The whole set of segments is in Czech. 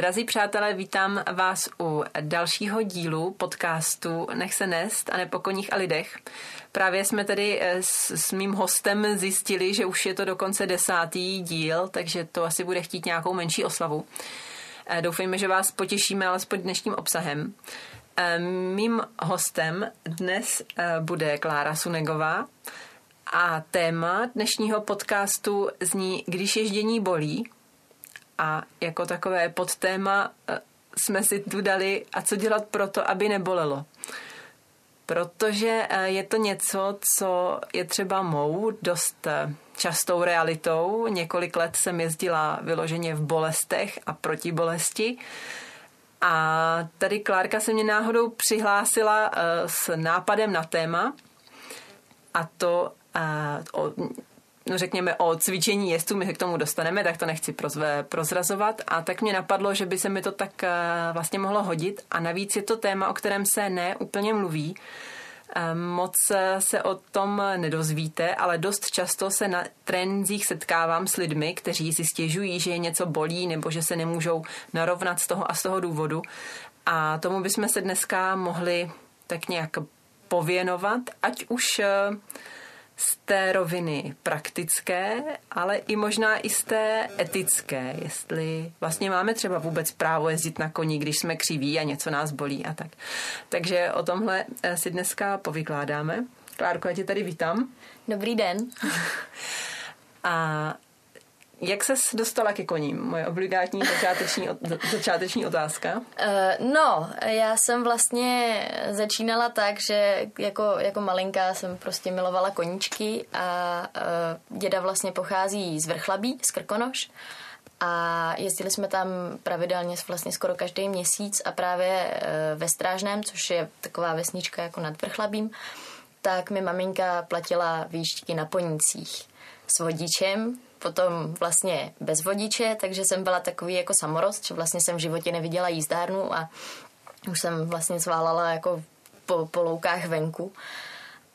Drazí přátelé, vítám vás u dalšího dílu podcastu Nech se nest a nepokoních a lidech. Právě jsme tedy eh, s, s mým hostem zjistili, že už je to dokonce desátý díl, takže to asi bude chtít nějakou menší oslavu. Eh, doufejme, že vás potěšíme alespoň dnešním obsahem. Eh, mým hostem dnes bude Klára Sunegová a téma dnešního podcastu zní Když ježdění bolí, a jako takové podtéma eh, jsme si tu dali a co dělat pro to, aby nebolelo. Protože eh, je to něco, co je třeba mou dost eh, častou realitou. Několik let jsem jezdila vyloženě v bolestech a proti bolesti. A tady Klárka se mě náhodou přihlásila s nápadem na téma a to řekněme o cvičení jezdců, my se k tomu dostaneme, tak to nechci prozve, prozrazovat. A tak mě napadlo, že by se mi to tak eh, vlastně mohlo hodit. A navíc je to téma, o kterém se ne úplně mluví. Eh, moc se o tom nedozvíte, ale dost často se na trénincích setkávám s lidmi, kteří si stěžují, že je něco bolí nebo že se nemůžou narovnat z toho a z toho důvodu. A tomu bychom se dneska mohli tak nějak pověnovat, ať už eh, z té roviny praktické, ale i možná i z té etické, jestli vlastně máme třeba vůbec právo jezdit na koni, když jsme křiví a něco nás bolí a tak. Takže o tomhle eh, si dneska povykládáme. Klárko, já tě tady vítám. Dobrý den. a jak ses dostala ke koním? Moje obligátní začáteční, začáteční otázka. Uh, no, já jsem vlastně začínala tak, že jako, jako malinká jsem prostě milovala koníčky a uh, děda vlastně pochází z Vrchlabí, z Krkonoš. A jezdili jsme tam pravidelně vlastně skoro každý měsíc a právě uh, ve Strážném, což je taková vesnička jako nad Vrchlabím, tak mi maminka platila výšťky na ponících s vodičem, potom vlastně bez vodiče, takže jsem byla takový jako samorost, že vlastně jsem v životě neviděla jízdárnu a už jsem vlastně zválala jako po, po loukách venku.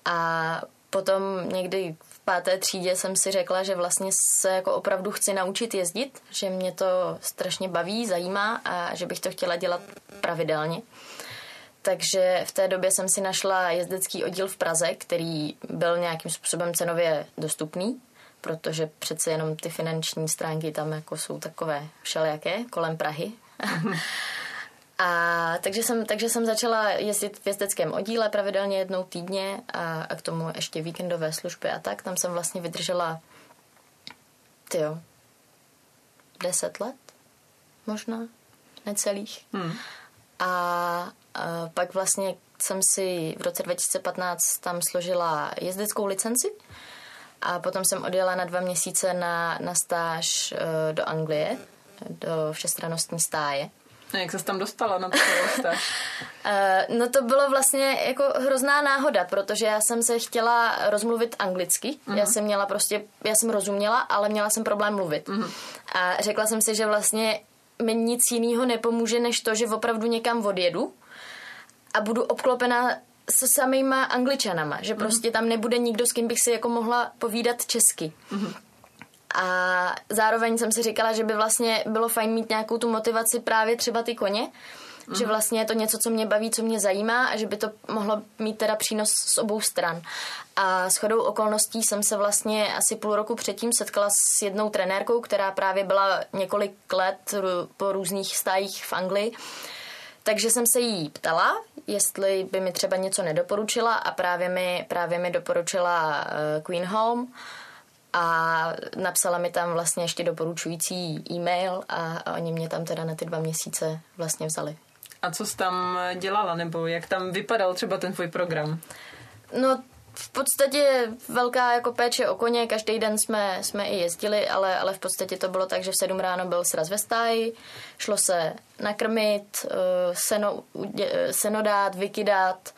A potom někdy v páté třídě jsem si řekla, že vlastně se jako opravdu chci naučit jezdit, že mě to strašně baví, zajímá a že bych to chtěla dělat pravidelně. Takže v té době jsem si našla jezdecký oddíl v Praze, který byl nějakým způsobem cenově dostupný protože přece jenom ty finanční stránky tam jako jsou takové všelijaké kolem Prahy. a takže jsem, takže jsem začala jezdit v jezdeckém oddíle pravidelně jednou týdně a, a k tomu ještě víkendové služby a tak. Tam jsem vlastně vydržela tyjo, deset let možná, necelých. Hmm. A, a pak vlastně jsem si v roce 2015 tam složila jezdeckou licenci a potom jsem odjela na dva měsíce na, na stáž uh, do Anglie, do všestranostní stáje. A jak se tam dostala na stáž? uh, no to bylo vlastně jako hrozná náhoda, protože já jsem se chtěla rozmluvit anglicky. Uh-huh. Já mhm. jsem měla prostě, já jsem rozuměla, ale měla jsem problém mluvit. Uh-huh. A řekla jsem si, že vlastně mi nic jiného nepomůže, než to, že opravdu někam odjedu a budu obklopená se samýma angličanama, že mhm. prostě tam nebude nikdo, s kým bych si jako mohla povídat česky. Mm-hmm. A zároveň jsem si říkala, že by vlastně bylo fajn mít nějakou tu motivaci právě třeba ty koně, mm-hmm. že mhm. vlastně je to něco, co mě baví, co mě zajímá a že by to mohlo mít teda přínos z obou stran. A s chodou okolností jsem se vlastně asi půl roku předtím setkala s jednou trenérkou, která právě byla několik let po různých stájích v Anglii takže jsem se jí ptala, jestli by mi třeba něco nedoporučila a právě mi, právě mi doporučila uh, Queen Home a napsala mi tam vlastně ještě doporučující e-mail a, a oni mě tam teda na ty dva měsíce vlastně vzali. A co jsi tam dělala, nebo jak tam vypadal třeba ten tvůj program? No v podstatě velká jako péče o koně, každý den jsme, jsme i jezdili, ale, ale v podstatě to bylo tak, že v sedm ráno byl sraz ve stáji, šlo se nakrmit, eh, seno, seno dát, vykydat,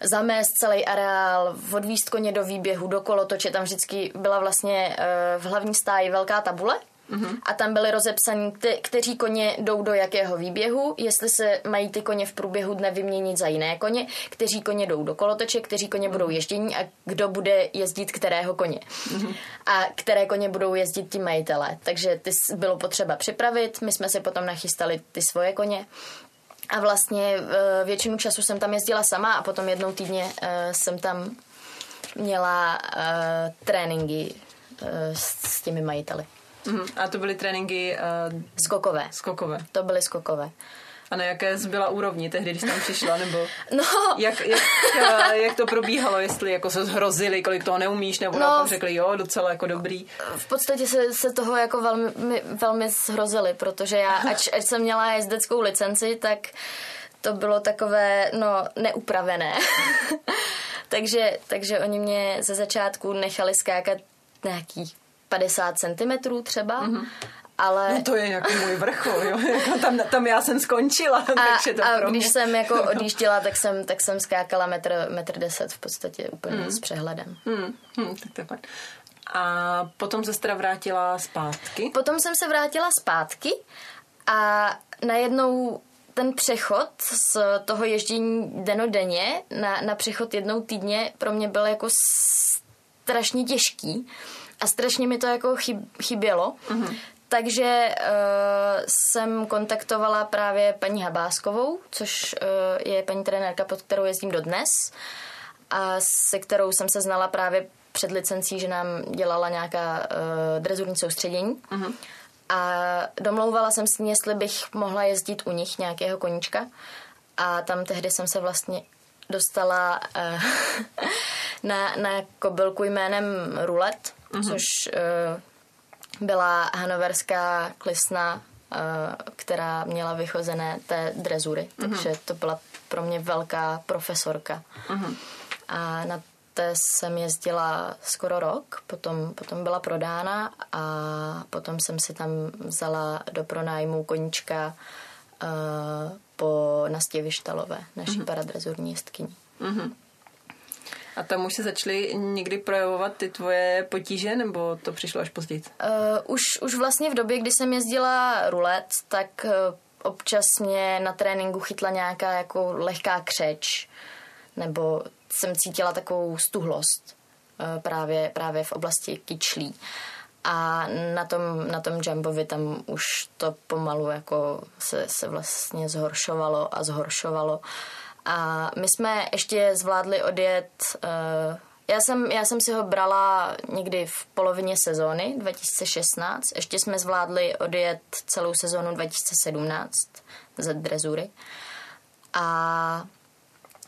zamést celý areál, odvíst koně do výběhu, do kolotoče, tam vždycky byla vlastně eh, v hlavní stáji velká tabule, mm-hmm. a tam byly rozepsaní, kte- kteří koně jdou do jakého výběhu, jestli se mají ty koně v průběhu dne vyměnit za jiné koně, kteří koně jdou do kolotoče, kteří koně mm-hmm. budou ježdění a kdo bude jezdit kterého koně. Mm-hmm. A které koně budou jezdit ti majitelé. Takže ty bylo potřeba připravit, my jsme si potom nachystali ty svoje koně. A vlastně eh, většinu času jsem tam jezdila sama a potom jednou týdně eh, jsem tam měla uh, tréninky s těmi majiteli. Uh-huh. A to byly tréninky uh, skokové. Skokové. To byly skokové. A na jaké byla úrovni tehdy, když tam přišla, nebo no. jak, jak, jak to probíhalo, jestli jako se zhrozili, kolik toho neumíš, nebo no, řekli, jo, docela jako dobrý. V podstatě se, se toho jako velmi, velmi zhrozili, protože já, ač, ač jsem měla jezdeckou licenci, tak to bylo takové, no, neupravené. takže, takže oni mě ze začátku nechali skákat nějakých 50 cm třeba. Mm-hmm. Ale... No to je jako můj vrchol, jo. Jako tam, tam já jsem skončila, a, takže to a pro mě... když jsem jako odjížděla, tak jsem, tak jsem skákala metr, metr deset v podstatě úplně mm. s přehledem. Mm. Mm, tak to je fakt. A potom se teda vrátila zpátky? Potom jsem se vrátila zpátky a najednou ten přechod z toho ježdění denodenně na, na přechod jednou týdně pro mě byl jako strašně těžký a strašně mi to jako chyb, chybělo. Mm-hmm. Takže uh, jsem kontaktovala právě paní Habáskovou, což uh, je paní trenérka, pod kterou jezdím dodnes a se kterou jsem se znala právě před licencí, že nám dělala nějaká uh, drezurní soustředění. Uh-huh. A domlouvala jsem s ní, jestli bych mohla jezdit u nich nějakého koníčka. A tam tehdy jsem se vlastně dostala uh, na, na kobylku jménem Rulet, uh-huh. což uh, byla hanoverská klisna, uh, která měla vychozené té drezury. Uh-huh. Takže to byla pro mě velká profesorka. Uh-huh. A na té jsem jezdila skoro rok, potom, potom byla prodána a potom jsem si tam vzala do pronájmu koníčka uh, po Nastě Vyštalové, naší uh-huh. paradrezurní jestkyni. Uh-huh. A tam už se začaly někdy projevovat ty tvoje potíže, nebo to přišlo až později? Uh, už, už vlastně v době, kdy jsem jezdila rulet, tak uh, občas mě na tréninku chytla nějaká jako lehká křeč, nebo jsem cítila takovou stuhlost uh, právě, právě v oblasti kyčlí. A na tom, na tom jumbovi tam už to pomalu jako se, se vlastně zhoršovalo a zhoršovalo. A my jsme ještě zvládli odjet, uh, já jsem, já jsem si ho brala někdy v polovině sezóny 2016, ještě jsme zvládli odjet celou sezónu 2017 ze drezury. A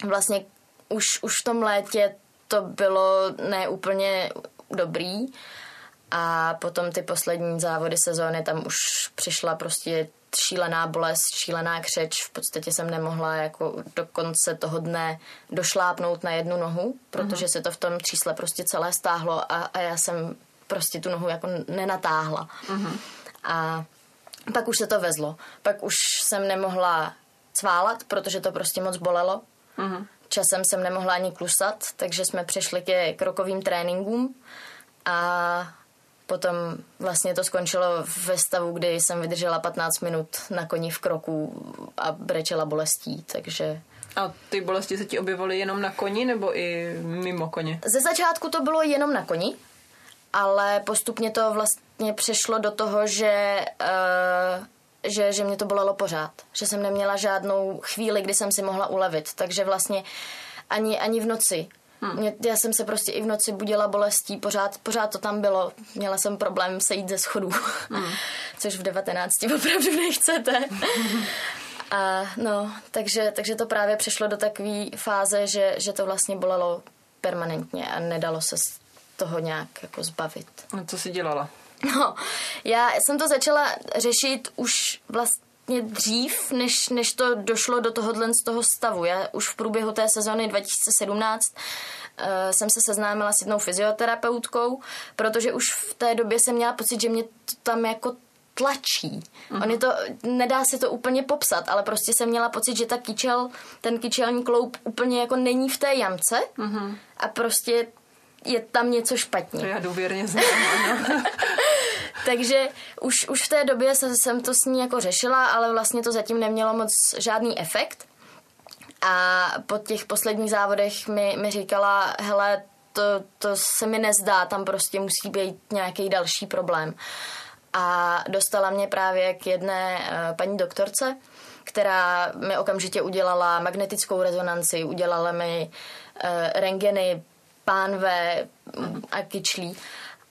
vlastně už, už v tom létě to bylo neúplně dobrý a potom ty poslední závody sezóny, tam už přišla prostě šílená bolest, šílená křeč. V podstatě jsem nemohla jako do konce toho dne došlápnout na jednu nohu, protože uh-huh. se to v tom třísle prostě celé stáhlo a, a já jsem prostě tu nohu jako nenatáhla. Uh-huh. A pak už se to vezlo. Pak už jsem nemohla cválat, protože to prostě moc bolelo. Uh-huh. Časem jsem nemohla ani klusat, takže jsme přešli ke krokovým tréninkům a Potom vlastně to skončilo ve stavu, kdy jsem vydržela 15 minut na koni v kroku a brečela bolestí, takže... A ty bolesti se ti objevovaly jenom na koni nebo i mimo koně? Ze začátku to bylo jenom na koni, ale postupně to vlastně přešlo do toho, že, uh, že, že mě to bolelo pořád. Že jsem neměla žádnou chvíli, kdy jsem si mohla ulevit. Takže vlastně ani, ani v noci. Mě, já jsem se prostě i v noci budila bolestí, pořád, pořád to tam bylo. Měla jsem problém sejít ze schodů, hmm. což v 19 opravdu nechcete. A no, takže, takže to právě přešlo do takové fáze, že, že to vlastně bolelo permanentně a nedalo se z toho nějak jako zbavit. A co jsi dělala? No, já jsem to začala řešit už vlastně vlastně dřív, než, než to došlo do tohohle z toho stavu. Já už v průběhu té sezony 2017 uh, jsem se seznámila s jednou fyzioterapeutkou, protože už v té době jsem měla pocit, že mě to tam jako tlačí. Uh-huh. On je to, nedá se to úplně popsat, ale prostě jsem měla pocit, že ta kyčel, ten kyčelní kloup úplně jako není v té jamce uh-huh. a prostě je tam něco špatně. To já důvěrně znám, Takže už, už v té době jsem to s ní jako řešila, ale vlastně to zatím nemělo moc žádný efekt. A po těch posledních závodech mi, mi říkala, hele, to, to se mi nezdá, tam prostě musí být nějaký další problém. A dostala mě právě k jedné uh, paní doktorce, která mi okamžitě udělala magnetickou rezonanci, udělala mi uh, rengeny pánve a kyčlí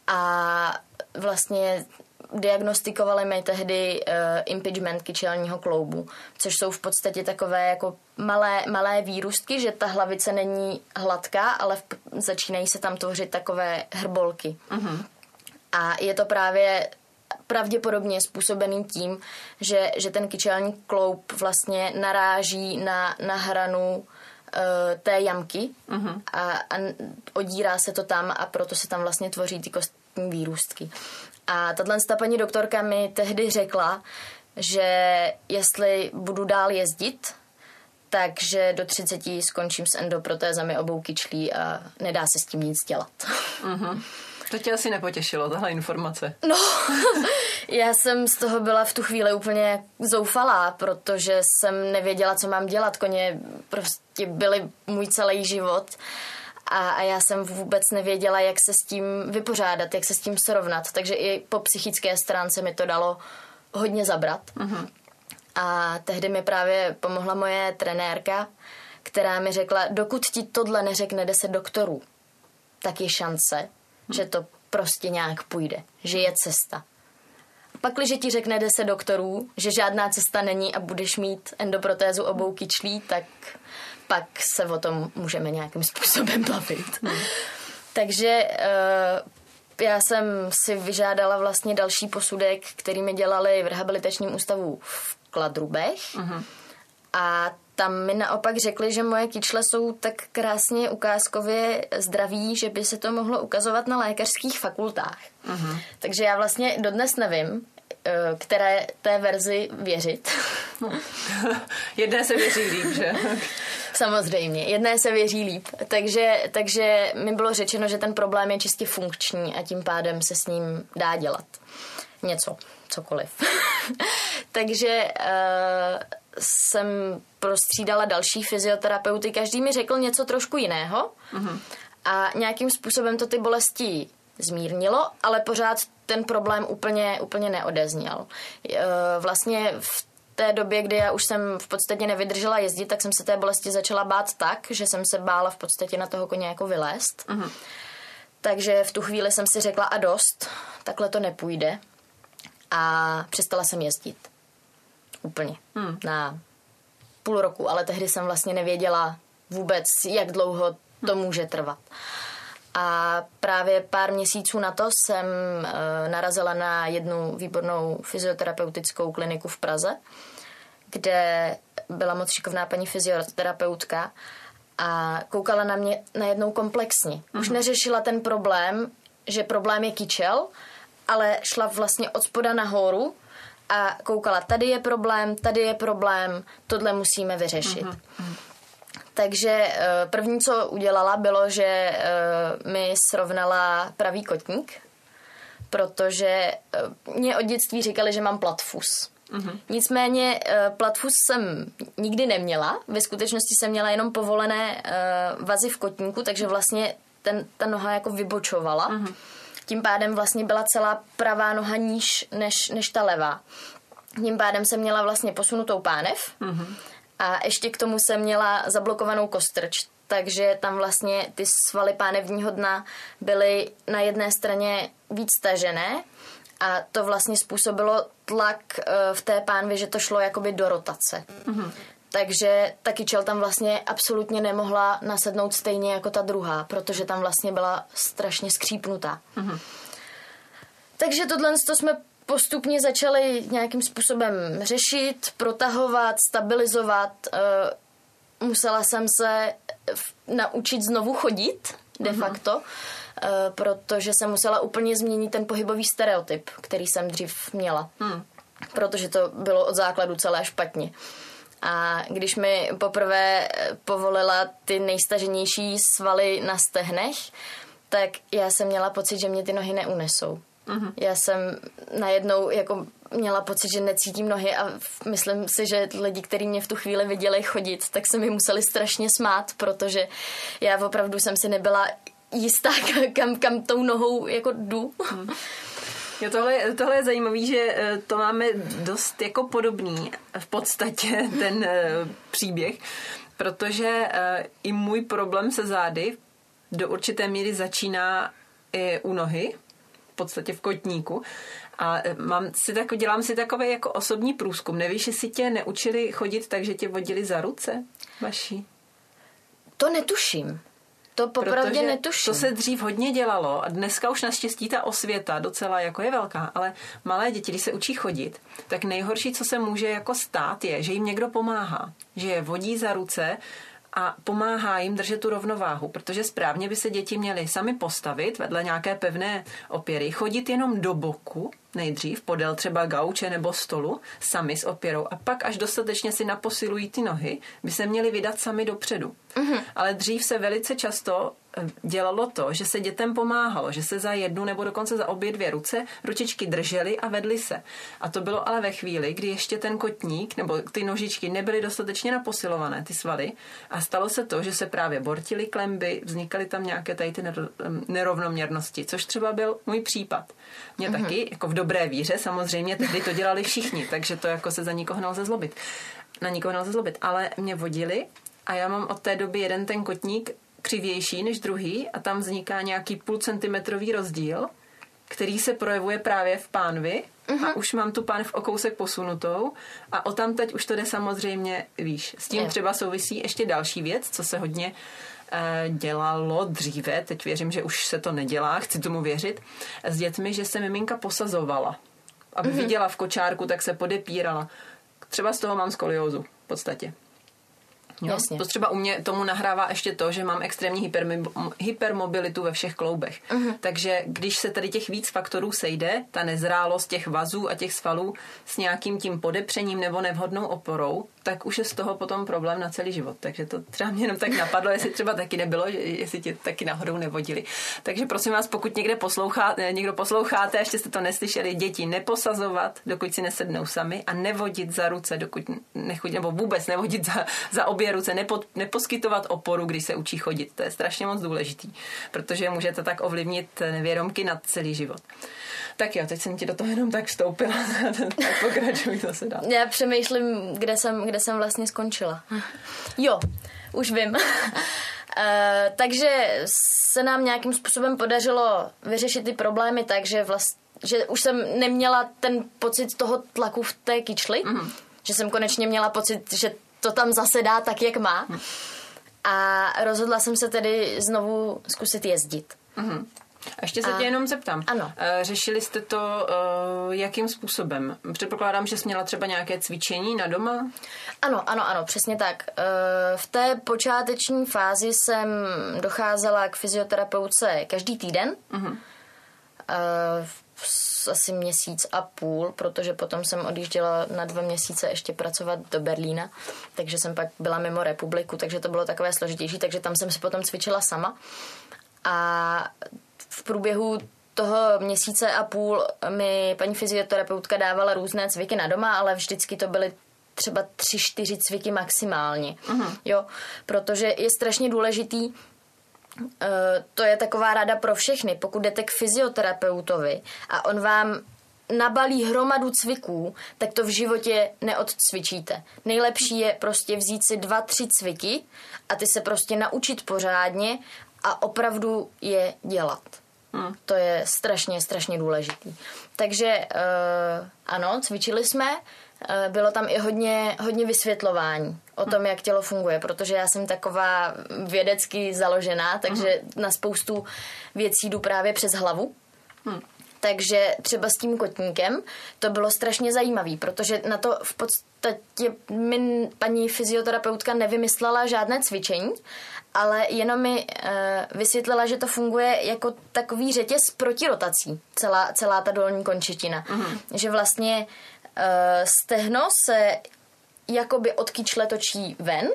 a vlastně diagnostikovali mi tehdy uh, impeachment kyčelního kloubu, což jsou v podstatě takové jako malé, malé výrůstky, že ta hlavice není hladká, ale v, začínají se tam tvořit takové hrbolky. Uh-huh. A je to právě pravděpodobně způsobený tím, že, že ten kyčelní kloub vlastně naráží na, na hranu uh, té jamky uh-huh. a, a odírá se to tam a proto se tam vlastně tvoří ty kostní výrůstky. A tato paní doktorka mi tehdy řekla, že jestli budu dál jezdit, takže do 30 skončím s endoprotézami obou kyčlí a nedá se s tím nic dělat. Uh-huh. To tě asi nepotěšilo, tahle informace. No, já jsem z toho byla v tu chvíli úplně zoufalá, protože jsem nevěděla, co mám dělat. Koně prostě byly můj celý život a, a já jsem vůbec nevěděla, jak se s tím vypořádat, jak se s tím srovnat. Takže i po psychické stránce mi to dalo hodně zabrat. Uh-huh. A tehdy mi právě pomohla moje trenérka, která mi řekla, dokud ti tohle neřekne deset doktorů, tak je šance, uh-huh. že to prostě nějak půjde, že je cesta. Pak, když ti řekne deset doktorů, že žádná cesta není a budeš mít endoprotézu obou kyčlí, tak pak se o tom můžeme nějakým způsobem bavit. Hmm. Takže uh, já jsem si vyžádala vlastně další posudek, který mi dělali v rehabilitačním ústavu v Kladrubech. A tam mi naopak řekli, že moje kyčle jsou tak krásně ukázkově zdraví, že by se to mohlo ukazovat na lékařských fakultách. Uh-huh. Takže já vlastně dodnes nevím, eh, které té verzi věřit. Jedné se věří líp, že? Samozřejmě, jedné se věří líp. Takže, takže mi bylo řečeno, že ten problém je čistě funkční a tím pádem se s ním dá dělat něco, cokoliv. takže uh, jsem prostřídala další fyzioterapeuty, každý mi řekl něco trošku jiného uh-huh. a nějakým způsobem to ty bolesti zmírnilo, ale pořád ten problém úplně, úplně neodezněl. Uh, vlastně v té době, kdy já už jsem v podstatě nevydržela jezdit, tak jsem se té bolesti začala bát tak, že jsem se bála v podstatě na toho koně jako vylézt. Uh-huh. Takže v tu chvíli jsem si řekla a dost, takhle to nepůjde. A přestala jsem jezdit. Úplně. Hmm. Na půl roku, ale tehdy jsem vlastně nevěděla vůbec, jak dlouho to hmm. může trvat. A právě pár měsíců na to jsem e, narazila na jednu výbornou fyzioterapeutickou kliniku v Praze, kde byla moc šikovná paní fyzioterapeutka a koukala na mě najednou komplexně. Už uh-huh. neřešila ten problém, že problém je kyčel, ale šla vlastně od spoda nahoru a koukala, tady je problém, tady je problém, tohle musíme vyřešit. Uh-huh. Takže eh, první, co udělala, bylo, že eh, mi srovnala pravý kotník, protože eh, mě od dětství říkali, že mám platfus. Uh-huh. Nicméně platfus jsem nikdy neměla. Ve skutečnosti jsem měla jenom povolené vazy v kotníku, takže vlastně ten, ta noha jako vybočovala. Uh-huh. Tím pádem vlastně byla celá pravá noha níž než, než ta levá. Tím pádem jsem měla vlastně posunutou pánev. Uh-huh a ještě k tomu jsem měla zablokovanou kostrč, takže tam vlastně ty svaly pánevního dna byly na jedné straně víc stažené a to vlastně způsobilo tlak eh, v té pánvi, že to šlo jakoby do rotace. Mm-hmm. Takže ta kyčel tam vlastně absolutně nemohla nasednout stejně jako ta druhá, protože tam vlastně byla strašně skřípnutá. Mm-hmm. Takže tohle to jsme postupně začali nějakým způsobem řešit, protahovat, stabilizovat. Eh, musela jsem se naučit znovu chodit, de mhm. facto, uh-huh. protože jsem musela úplně změnit ten pohybový stereotyp, který jsem dřív měla. Hmm. Protože to bylo od základu celé špatně. A když mi poprvé povolila ty nejstaženější svaly na stehnech, tak já jsem měla pocit, že mě ty nohy neunesou Uh-huh. Já jsem najednou jako měla pocit, že necítím nohy a myslím si, že lidi, kteří mě v tu chvíli viděli chodit, tak se mi museli strašně smát, protože já opravdu jsem si nebyla jistá, kam, kam tou nohou jako jdu. Hmm. Jo, tohle, tohle je zajímavé, že eh, to máme dost jako podobný v podstatě ten eh, příběh, protože eh, i můj problém se zády do určité míry začíná i u nohy, v podstatě v kotníku. A mám si tako, dělám si takový jako osobní průzkum. Nevíš, jestli tě neučili chodit tak, že tě vodili za ruce vaší? To netuším. To popravdě Protože netuším. To se dřív hodně dělalo a dneska už naštěstí ta osvěta docela jako je velká, ale malé děti, když se učí chodit, tak nejhorší, co se může jako stát, je, že jim někdo pomáhá, že je vodí za ruce a pomáhá jim držet tu rovnováhu, protože správně by se děti měly sami postavit vedle nějaké pevné opěry, chodit jenom do boku nejdřív, podél třeba gauče nebo stolu, sami s opěrou a pak až dostatečně si naposilují ty nohy, by se měli vydat sami dopředu. Mm-hmm. Ale dřív se velice často dělalo to, že se dětem pomáhalo, že se za jednu nebo dokonce za obě dvě ruce ručičky držely a vedly se. A to bylo ale ve chvíli, kdy ještě ten kotník nebo ty nožičky nebyly dostatečně naposilované, ty svaly, a stalo se to, že se právě bortily klemby, vznikaly tam nějaké tady ty nerovnoměrnosti, což třeba byl můj případ. Mě mm-hmm. taky, jako v dobré víře, samozřejmě, tehdy to dělali všichni, takže to jako se za nikoho nelze zlobit. Na nikoho nelze zlobit, ale mě vodili a já mám od té doby jeden ten kotník křivější než druhý a tam vzniká nějaký půl centimetrový rozdíl, který se projevuje právě v pánvi uh-huh. a mhm. už mám tu pánv o kousek posunutou a o tam teď už to jde samozřejmě výš. S tím třeba souvisí ještě další věc, co se hodně eh, dělalo dříve, teď věřím, že už se to nedělá, chci tomu věřit, s dětmi, že se miminka posazovala. Aby uh-huh. viděla v kočárku, tak se podepírala. Třeba z toho mám skoliózu v podstatě. Jo? Jasně. To třeba u mě tomu nahrává ještě to, že mám extrémní hypermobilitu ve všech kloubech. Uh-huh. Takže když se tady těch víc faktorů sejde, ta nezrálost těch vazů a těch svalů s nějakým tím podepřením nebo nevhodnou oporou, tak už je z toho potom problém na celý život. Takže to třeba mě jenom tak napadlo, jestli třeba taky nebylo, jestli tě taky náhodou nevodili. Takže prosím vás, pokud někde poslouchá, někdo posloucháte, ještě jste to neslyšeli, děti neposazovat, dokud si nesednou sami a nevodit za ruce, dokud nechodí, nebo vůbec nevodit za, za obě ruce, nepod, neposkytovat oporu, když se učí chodit. To je strašně moc důležitý, protože můžete tak ovlivnit nevědomky na celý život. Tak jo, teď jsem ti do toho jenom tak vstoupila, tak pokračuj, to se dá. Já přemýšlím, kde jsem, kde jsem vlastně skončila. Jo, už vím. Uh, takže se nám nějakým způsobem podařilo vyřešit ty problémy tak, že, vlast, že už jsem neměla ten pocit toho tlaku v té kyčli, mm-hmm. že jsem konečně měla pocit, že to tam zase dá tak, jak má. A rozhodla jsem se tedy znovu zkusit jezdit. Mm-hmm. A ještě se a... tě jenom zeptám. Ano. Eh, řešili jste to uh, jakým způsobem? Předpokládám, že jsi měla třeba nějaké cvičení na doma? Ano, ano, ano, přesně tak. Uh, v té počáteční fázi jsem docházela k fyzioterapeutce každý týden. Uh-huh. Uh, asi měsíc a půl, protože potom jsem odjížděla na dva měsíce ještě pracovat do Berlína, takže jsem pak byla mimo republiku, takže to bylo takové složitější, takže tam jsem si potom cvičila sama. A v průběhu toho měsíce a půl mi paní fyzioterapeutka dávala různé cviky na doma, ale vždycky to byly třeba tři, čtyři cviky maximálně. Uh-huh. Jo, protože je strašně důležitý, to je taková rada pro všechny, pokud jdete k fyzioterapeutovi a on vám nabalí hromadu cviků, tak to v životě neodcvičíte. Nejlepší je prostě vzít si dva, tři cviky a ty se prostě naučit pořádně a opravdu je dělat. Hmm. To je strašně, strašně důležitý. Takže uh, ano, cvičili jsme, bylo tam i hodně, hodně vysvětlování o tom, jak tělo funguje, protože já jsem taková vědecky založená, takže hmm. na spoustu věcí jdu právě přes hlavu. Hmm. Takže třeba s tím kotníkem to bylo strašně zajímavé, protože na to v podstatě mi paní fyzioterapeutka nevymyslela žádné cvičení, ale jenom mi uh, vysvětlila, že to funguje jako takový řetěz proti rotací, celá, celá ta dolní končetina. Uh-huh. Že vlastně stehno se jakoby od kyčle točí ven,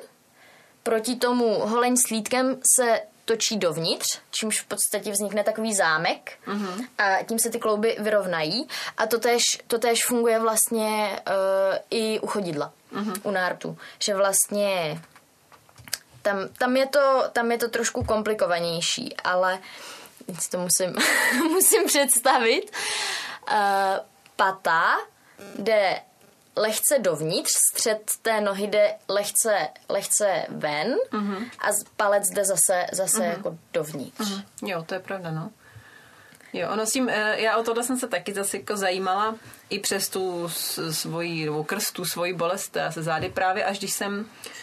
proti tomu holeň s lítkem se točí dovnitř, čímž v podstatě vznikne takový zámek uh-huh. a tím se ty klouby vyrovnají. A to tež, to tež funguje vlastně uh, i u chodidla, uh-huh. u nártu. Že vlastně tam, tam, je to, tam je to trošku komplikovanější, ale si to musím, musím představit. Uh, pata jde lehce dovnitř, střed té nohy jde lehce, lehce ven uh-huh. a palec jde zase, zase uh-huh. jako dovnitř. Uh-huh. Jo, to je pravda, no. Jo, ono s tím, eh, já o tohle jsem se taky zase jako zajímala i přes tu svoji, nebo krstu, svoji bolest se zády právě, až když jsem Eh,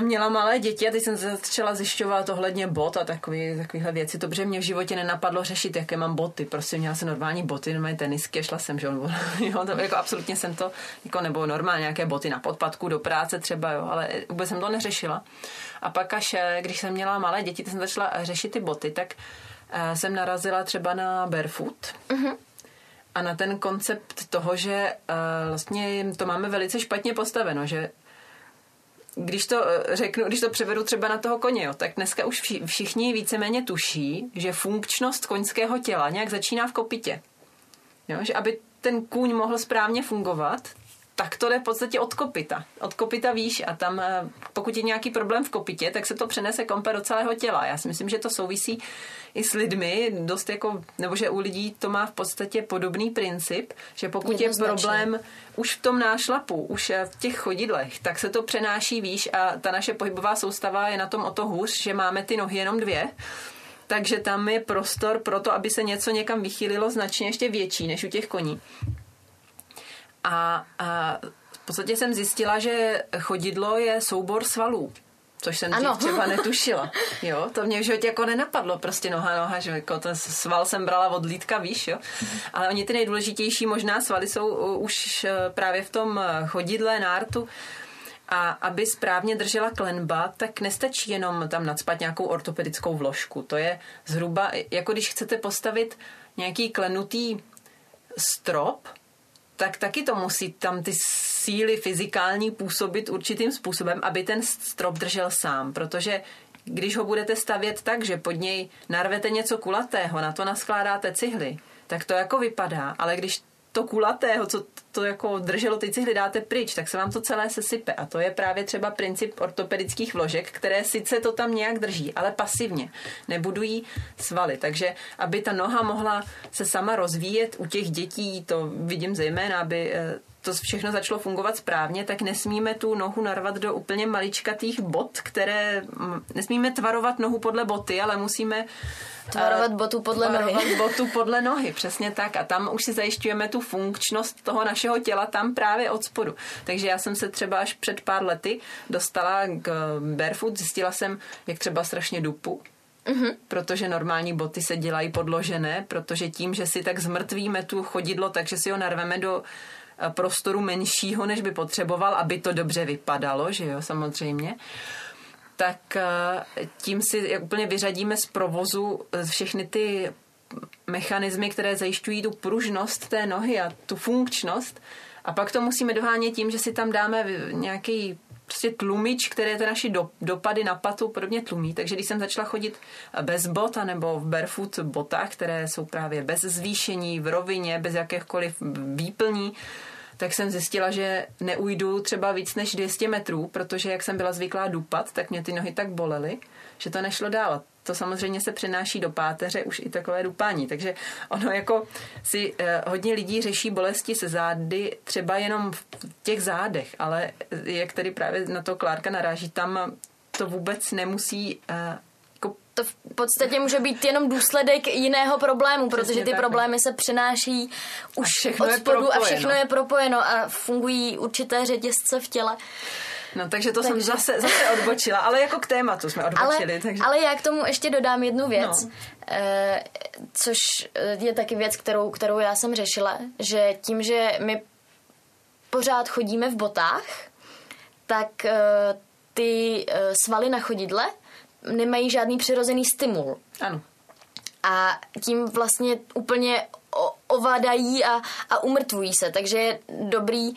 měla malé děti a teď jsem začala zjišťovat ohledně bot a takový, takovýhle věci. To, protože mě v životě nenapadlo řešit, jaké mám boty. Prostě měla jsem normální boty, normální tenisky a šla jsem, že jo, to, jako absolutně jsem to, jako, nebo normálně nějaké boty na podpadku do práce třeba, jo, ale vůbec jsem to neřešila. A pak až, eh, když jsem měla malé děti, tak jsem začala řešit ty boty, tak jsem narazila třeba na barefoot. Uh-huh a na ten koncept toho, že uh, vlastně to máme velice špatně postaveno, že když to eh, řeknu, když to převedu třeba na toho koně, jo, tak dneska už všichni víceméně tuší, že funkčnost koňského těla nějak začíná v kopitě. Jo, že aby ten kůň mohl správně fungovat, tak to jde v podstatě od kopita. Od kopita výš a tam, eh, pokud je nějaký problém v kopitě, tak se to přenese kompe do celého těla. Já si myslím, že to souvisí i s lidmi, dost jako, nebo že u lidí to má v podstatě podobný princip, že pokud je problém už v tom nášlapu, už eh, v těch chodidlech, tak se to přenáší výš a ta naše pohybová soustava je na tom o to hůř, že máme ty nohy jenom dvě, takže tam je prostor pro to, aby se něco někam vychýlilo značně ještě větší než u těch koní. A, a v podstatě jsem zjistila, že chodidlo je soubor svalů. Což jsem ano. třeba netušila. Jo, to mě v životě jako nenapadlo. Prostě noha, noha, že jako ten sval jsem brala od lítka, víš, jo. Ale oni ty nejdůležitější možná svaly jsou už eh, právě v tom eh, chodidle, nártu. A aby správně držela klenba, tak nestačí jenom tam nadspat nějakou ortopedickou vložku. To je zhruba, jako když chcete postavit nějaký klenutý strop, tak taky to musí tam ty síly fyzikální působit určitým způsobem, aby ten strop držel sám, protože když ho budete stavět tak, že pod něj narvete něco kulatého, na to naskládáte cihly, tak to jako vypadá, ale když to kulatého, co to jako drželo ty cihly, dáte pryč, tak se vám to celé sesype. A to je právě třeba princip ortopedických vložek, které sice to tam nějak drží, ale pasivně. Nebudují svaly. Takže aby ta noha mohla se sama rozvíjet u těch dětí, to vidím zejména, aby eh, to všechno začalo fungovat správně, tak nesmíme tu nohu narvat do úplně maličkatých bot, které nesmíme tvarovat nohu podle boty, ale musíme Tvarovat botu podle tvarovat nohy. botu podle nohy, přesně tak. A tam už si zajišťujeme tu funkčnost toho našeho těla tam právě od spodu. Takže já jsem se třeba až před pár lety dostala k barefoot, zjistila jsem, jak třeba strašně dupu, Mm-hmm. Protože normální boty se dělají podložené, protože tím, že si tak zmrtvíme tu chodidlo, takže si ho narveme do eh, prostoru menšího, než by potřeboval, aby to dobře vypadalo, že jo, samozřejmě tak eh, tím si úplně vyřadíme z provozu eh, všechny ty mechanismy, které zajišťují tu pružnost té nohy a tu funkčnost. A pak to musíme dohánět tím, že si tam dáme nějaký prostě tlumič, které ty naše do, dopady na patu podobně tlumí. Takže když jsem začala chodit bez bot nebo v barefoot botách, které jsou právě bez zvýšení, v rovině, bez jakéhokoliv výplní, tak jsem zjistila, že neujdu třeba víc než 200 metrů, protože jak jsem byla zvyklá dupat, tak mě ty nohy tak bolely, že to nešlo dál. To samozřejmě se přenáší do páteře už i takové dupání. Takže ono jako si eh, hodně lidí řeší bolesti se zády třeba jenom v těch zádech, ale jak tady právě na to Klárka naráží, tam to vůbec nemusí eh, to v podstatě může být jenom důsledek jiného problému, Přesně protože ty tak. problémy se přenáší už od spodu a všechno je propojeno a fungují určité řetězce v těle. No, takže to takže... jsem zase, zase odbočila, ale jako k tématu jsme odbočili. Ale, takže... ale já k tomu ještě dodám jednu věc, no. eh, což je taky věc, kterou, kterou já jsem řešila, že tím, že my pořád chodíme v botách, tak eh, ty eh, svaly na chodidle nemají žádný přirozený stimul. Ano. A tím vlastně úplně ovládají a, a umrtvují se. Takže je dobrý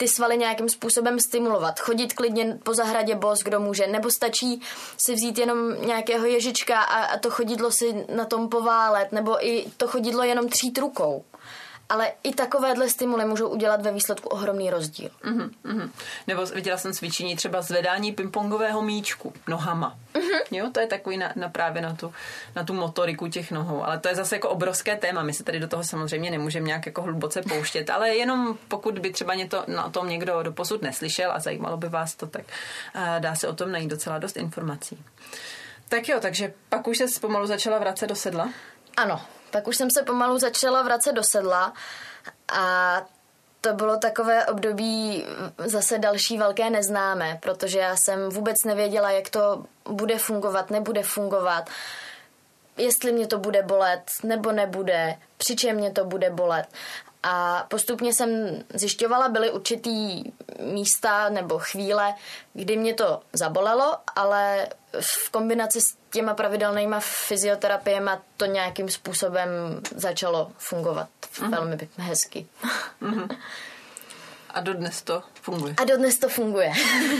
ty svaly nějakým způsobem stimulovat. Chodit klidně po zahradě bos, kdo může, nebo stačí si vzít jenom nějakého ježička a, a to chodidlo si na tom poválet, nebo i to chodidlo jenom třít rukou ale i takovéhle stimuly můžou udělat ve výsledku ohromný rozdíl. Uh-huh, uh-huh. Nebo viděla jsem cvičení třeba zvedání pingpongového míčku nohama. Uh-huh. Jo, to je takový na, na právě na tu, na tu motoriku těch nohou. Ale to je zase jako obrovské téma. My se tady do toho samozřejmě nemůžeme nějak jako hluboce pouštět, ale jenom pokud by třeba něco na tom někdo do posud neslyšel a zajímalo by vás to, tak uh, dá se o tom najít docela dost informací. Tak jo, takže pak už se pomalu začala vracet do sedla? Ano, pak už jsem se pomalu začala vracet do sedla a to bylo takové období zase další velké neznámé, protože já jsem vůbec nevěděla, jak to bude fungovat, nebude fungovat, jestli mě to bude bolet nebo nebude, při čem mě to bude bolet. A postupně jsem zjišťovala, byly určitý místa nebo chvíle, kdy mě to zabolelo, ale v kombinaci s těma pravidelnýma fyzioterapiemi to nějakým způsobem začalo fungovat mm. velmi hezky. Mm. A dodnes to funguje. A dodnes to funguje.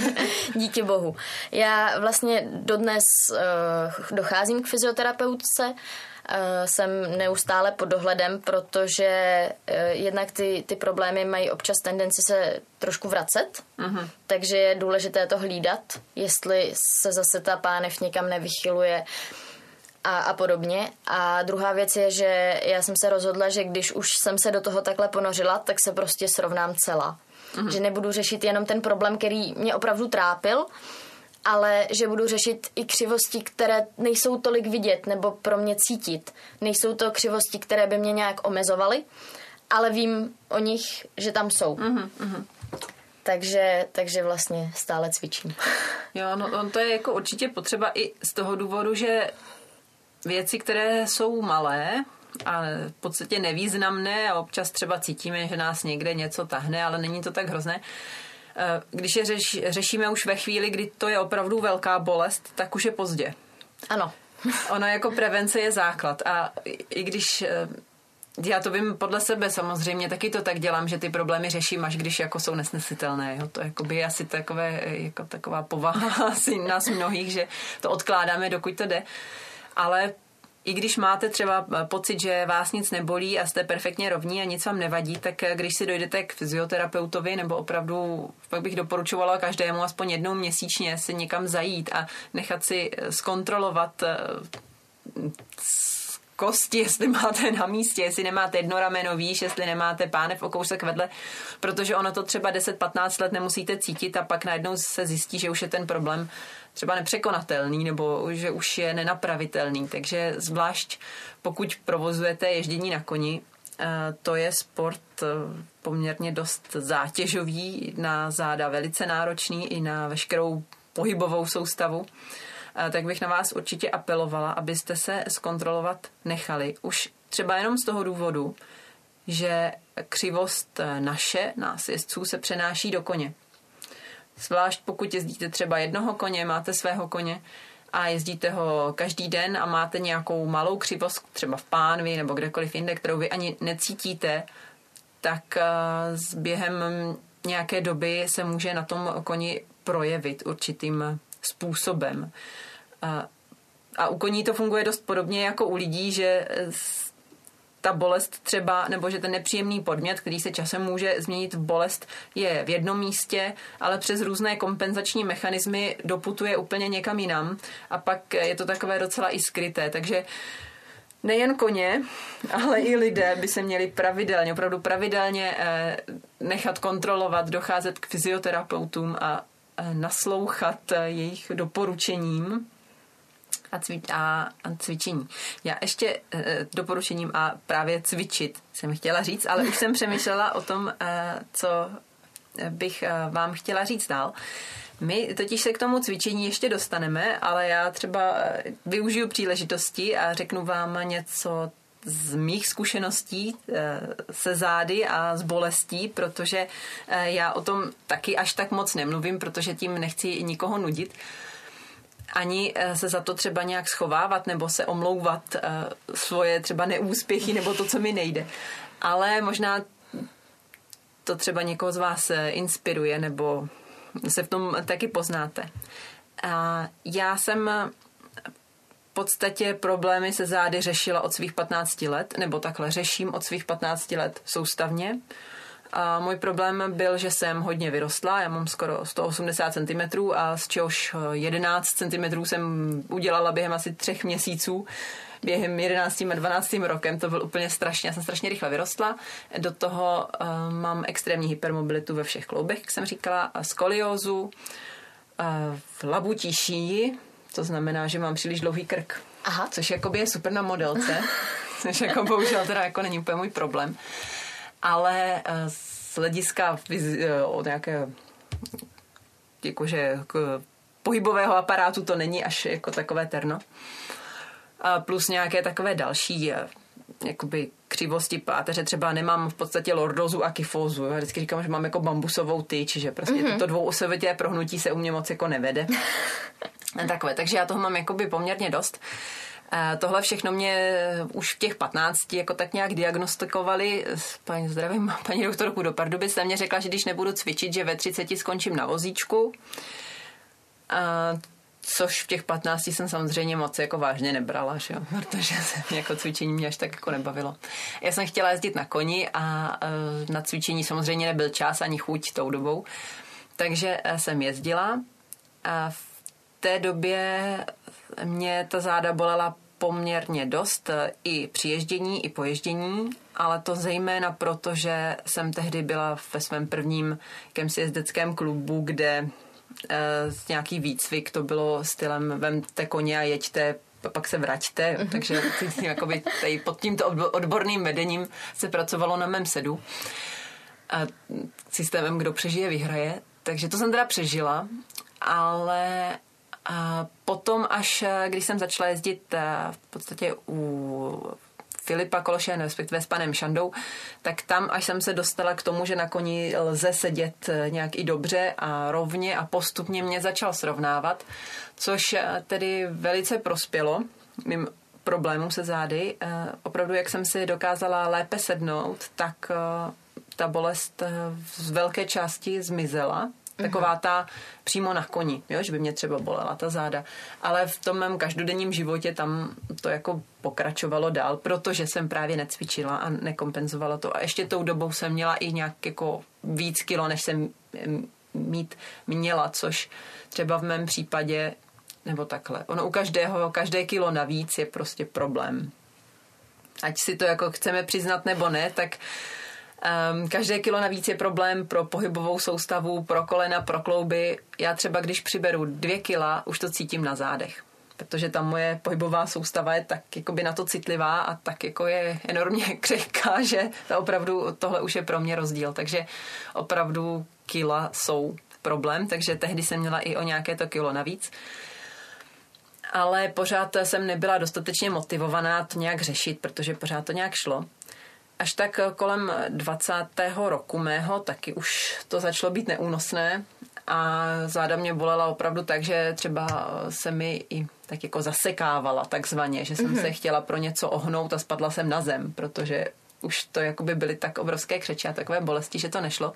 Díky bohu. Já vlastně dodnes uh, docházím k fyzioterapeutce, jsem neustále pod dohledem, protože eh, jednak ty, ty problémy mají občas tendenci se trošku vracet, uh-huh. takže je důležité to hlídat, jestli se zase ta pánev někam nevychyluje a, a podobně. A druhá věc je, že já jsem se rozhodla, že když už jsem se do toho takhle ponořila, tak se prostě srovnám celá. Uh-huh. Že nebudu řešit jenom ten problém, který mě opravdu trápil, ale že budu řešit i křivosti, které nejsou tolik vidět nebo pro mě cítit. Nejsou to křivosti, které by mě nějak omezovaly, ale vím o nich, že tam jsou. Mm-hmm. Takže, takže vlastně stále cvičím. Jo, no on to je jako určitě potřeba i z toho důvodu, že věci, které jsou malé, a v podstatě nevýznamné a občas třeba cítíme, že nás někde něco tahne, ale není to tak hrozné, když je řeš, řešíme už ve chvíli, kdy to je opravdu velká bolest, tak už je pozdě. Ano. Ona jako prevence je základ a i když eh, já to vím podle sebe samozřejmě, taky to tak dělám, že ty problémy řeším, až když jako jsou nesnesitelné. Jo? To jako by asi takové, jako taková povaha asi nás mnohých, že to odkládáme, dokud to jde. Ale i když máte třeba eh, pocit, že vás nic nebolí a jste perfektně rovní a nic vám nevadí, tak eh, když si dojdete k fyzioterapeutovi, nebo opravdu pak bych doporučovala každému aspoň jednou měsíčně si někam zajít a nechat si eh, zkontrolovat kosti, jestli máte na místě, jestli nemáte jedno rameno výš, jestli nemáte pánev o kousek vedle, protože ono to třeba 10-15 let nemusíte cítit a pak najednou se zjistí, že už je ten problém třeba nepřekonatelný nebo že už je nenapravitelný. Takže zvlášť pokud provozujete ježdění na koni, eh, to je sport eh, poměrně dost zátěžový, na záda velice náročný i na veškerou pohybovou soustavu, eh, tak bych na vás určitě apelovala, abyste se zkontrolovat nechali. Už třeba jenom z toho důvodu, že křivost naše, nás jezdců, se přenáší do koně. Zvlášť pokud jezdíte třeba jednoho koně, máte svého koně a jezdíte ho každý den a máte nějakou malou křivost, třeba v pánvi nebo kdekoliv jinde, kterou vy ani necítíte, tak eh, s během nějaké doby se může na tom koni projevit určitým způsobem. A, a u koní to funguje dost podobně jako u lidí, že ta bolest třeba, nebo že ten nepříjemný podmět, který se časem může změnit v bolest, je v jednom místě, ale přes různé kompenzační mechanismy doputuje úplně někam jinam. A pak je to takové docela i skryté, takže nejen koně, ale i lidé by se měli pravidelně, opravdu pravidelně eh, nechat kontrolovat, docházet k fyzioterapeutům a eh, naslouchat eh, jejich doporučením a, cvi- a, a cvičení. Já ještě e, doporučením a právě cvičit jsem chtěla říct, ale už jsem přemýšlela o tom, e, co bych e, vám chtěla říct dál. My totiž se k tomu cvičení ještě dostaneme, ale já třeba využiju příležitosti a řeknu vám něco z mých zkušeností se zády a z bolestí, protože já o tom taky až tak moc nemluvím, protože tím nechci nikoho nudit ani eh, se za to třeba nějak schovávat nebo se omlouvat eh, svoje třeba neúspěchy nebo to, co mi nejde. Ale možná to třeba někoho z vás inspiruje nebo se v tom taky poznáte. A já jsem v podstatě problémy se zády řešila od svých 15 let, nebo takhle řeším od svých 15 let soustavně. A můj problém byl, že jsem hodně vyrostla, já mám skoro 180 cm a z čehož 11 cm jsem udělala během asi třech měsíců, během 11. a 12. rokem, to byl úplně strašně, já jsem strašně rychle vyrostla, do toho uh, mám extrémní hypermobilitu ve všech kloubech, jak jsem říkala, a skoliózu, uh, v labutí šíji, to znamená, že mám příliš dlouhý krk, Aha. což jakoby je super na modelce, což jako bohužel teda jako není úplně můj problém ale eh, z hlediska eh, od nějaké jakože pohybového aparátu to není až jako takové terno. A plus nějaké takové další eh, jakoby křivosti páteře, třeba nemám v podstatě lordozu a kyfózu. Já vždycky říkám, že mám jako bambusovou tyč, že prostě mm-hmm. toto dvouosovitě prohnutí se u mě moc jako nevede. Takové, takže já toho mám jakoby poměrně dost. Tohle všechno mě už v těch 15 jako tak nějak diagnostikovali. Paní zdravím, paní doktorku do Pardubic, mě řekla, že když nebudu cvičit, že ve 30 skončím na vozíčku. A což v těch 15 jsem samozřejmě moc jako vážně nebrala, že jo? protože se jako cvičení mě až tak jako nebavilo. Já jsem chtěla jezdit na koni a na cvičení samozřejmě nebyl čas ani chuť tou dobou, takže jsem jezdila a v té době mě ta záda bolela poměrně dost e, i při ježdění, i po ježdění, ale to zejména proto, že jsem tehdy byla ve svém prvním jakýmsi jezdeckém klubu, kde e, nějaký výcvik, to bylo stylem vemte koně a jeďte pak se vraťte, mm-hmm. takže jakoby tady pod tímto odborným vedením se pracovalo na mém sedu. A systémem, kdo přežije, vyhraje. Takže to jsem teda přežila, ale a potom až, eh, když jsem začala jezdit eh, v podstatě u Filipa Kološe, respektive s panem Šandou, tak tam, až jsem se dostala k tomu, že na koni lze sedět eh, nějak i dobře a rovně a postupně mě začal srovnávat, což tedy velice prospělo mým problémům se zády. Opravdu, jak jsem si dokázala lépe sednout, tak ta bolest z velké části zmizela Taková ta přímo na koni, jo, že by mě třeba bolela ta záda. Ale v tom mém každodenním životě tam to jako pokračovalo dál, protože jsem právě necvičila a nekompenzovala to. A ještě tou dobou jsem měla i nějak jako víc kilo, než jsem mít měla, což třeba v mém případě, nebo takhle, ono u každého, každé kilo navíc je prostě problém. Ať si to jako chceme přiznat nebo ne, tak Um, každé kilo navíc je problém pro pohybovou soustavu, pro kolena, pro klouby. Já třeba, když přiberu dvě kila, už to cítím na zádech protože ta moje pohybová soustava je tak jakoby na to citlivá a tak jako je enormně křehká, že to opravdu tohle už je pro mě rozdíl. Takže opravdu kila jsou problém, takže tehdy jsem měla i o nějaké to kilo navíc. Ale pořád jsem nebyla dostatečně motivovaná to nějak řešit, protože pořád to nějak šlo. Až tak kolem 20. roku mého taky už to začalo být neúnosné a záda mě bolela opravdu tak, že třeba se mi i tak jako zasekávala takzvaně, že jsem mm-hmm. se chtěla pro něco ohnout a spadla jsem na zem, protože už to jakoby byly tak obrovské křeče a takové bolesti, že to nešlo.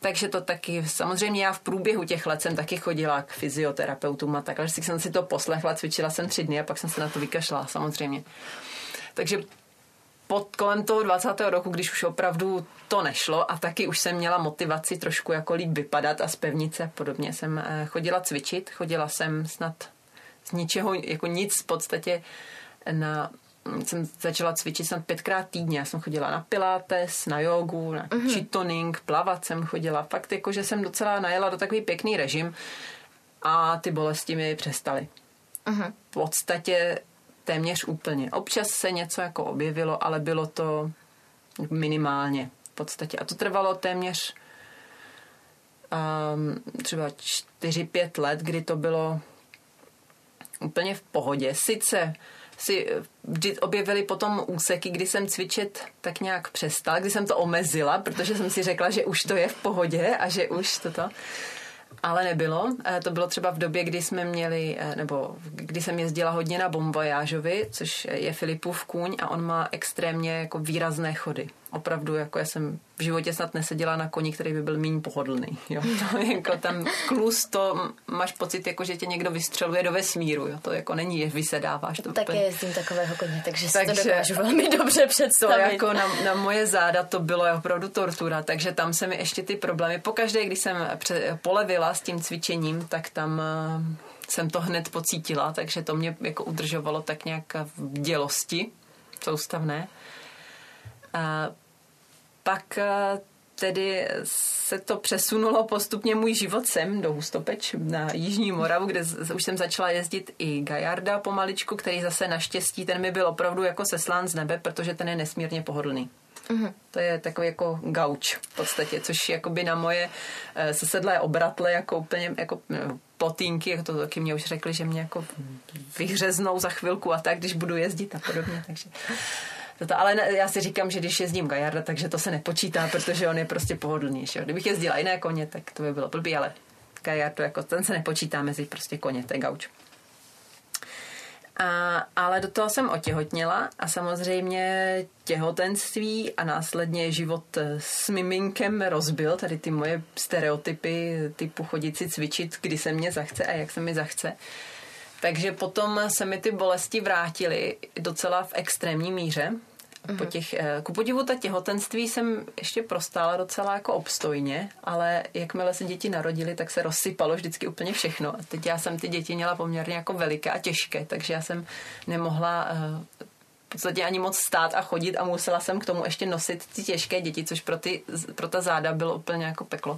Takže to taky, samozřejmě já v průběhu těch let jsem taky chodila k fyzioterapeutům a takhle, že jsem si to poslechla, cvičila jsem tři dny a pak jsem se na to vykašla samozřejmě. Takže pod kolem toho 20. roku, když už opravdu to nešlo a taky už jsem měla motivaci trošku jako líp vypadat a zpevnit se podobně, jsem eh, chodila cvičit, chodila jsem snad z ničeho, jako nic v podstatě na jsem začala cvičit snad pětkrát týdně. Já jsem chodila na pilates, na jogu, na uh-huh. chitoning, plavat jsem chodila. Fakt jako, že jsem docela najela do takový pěkný režim a ty bolesti mi přestaly. Uh-huh. V podstatě téměř úplně. Občas se něco jako objevilo, ale bylo to minimálně v podstatě. A to trvalo téměř um, třeba 4-5 let, kdy to bylo úplně v pohodě. Sice si vždy objevily potom úseky, kdy jsem cvičit tak nějak přestala, kdy jsem to omezila, protože jsem si řekla, že už to je v pohodě a že už toto ale nebylo. Eh, to bylo třeba v době, kdy jsme měli, eh, nebo kdy jsem jezdila hodně na Bombojážovi, což je Filipův kůň a on má extrémně jako výrazné chody. Opravdu, jako já jsem v životě snad neseděla na koni, který by byl méně pohodlný. Jo. To, jako tam klus, to máš pocit, jako, že tě někdo vystřeluje do vesmíru. Jo. To jako není, že vysedáváš. To Také úplně... jezdím takového koně, takže, takže si to dokážu velmi dobře představit. To jako na, na, moje záda to bylo opravdu tortura, takže tam se mi ještě ty problémy, pokaždé, když jsem polevila s tím cvičením, tak tam eh, jsem to hned pocítila, takže to mě jako udržovalo tak nějak v dělosti soustavné. A pak eh, tedy se to přesunulo postupně můj život sem do Hustopeč na Jižní Moravu, kde už jsem začala jezdit i Gajarda pomaličku, který zase naštěstí, ten mi byl opravdu jako seslán z nebe, protože ten je nesmírně pohodlný. Mm-hmm. To je takový jako gauč v podstatě, což jakoby na moje eh, sesedlé obratle jako úplně jako no, plotínky, jako to taky mě už řekli, že mě jako vyhřeznou za chvilku a tak, když budu jezdit a podobně, takže to, ale ne, já si říkám, že když jezdím Gajarda, takže to se nepočítá, protože on je prostě pohodlnější. Kdybych jezdila jiné koně, tak to by bylo blbý, ale Gajard, jako ten se nepočítá mezi prostě koně, je gauč. A, ale do toho jsem otěhotněla a samozřejmě těhotenství a následně život s miminkem rozbil tady ty moje stereotypy typu chodit si cvičit, kdy se mě zachce a jak se mi zachce. Takže potom se mi ty bolesti vrátily docela v extrémní míře. Po těch, eh, ku podivu ta těhotenství jsem ještě prostála docela jako obstojně, ale jakmile se děti narodily, tak se rozsypalo vždycky úplně všechno. A teď já jsem ty děti měla poměrně jako veliké a těžké, takže já jsem nemohla eh, v podstatě ani moc stát a chodit a musela jsem k tomu ještě nosit ty těžké děti, což pro, ty, pro ta záda bylo úplně jako peklo.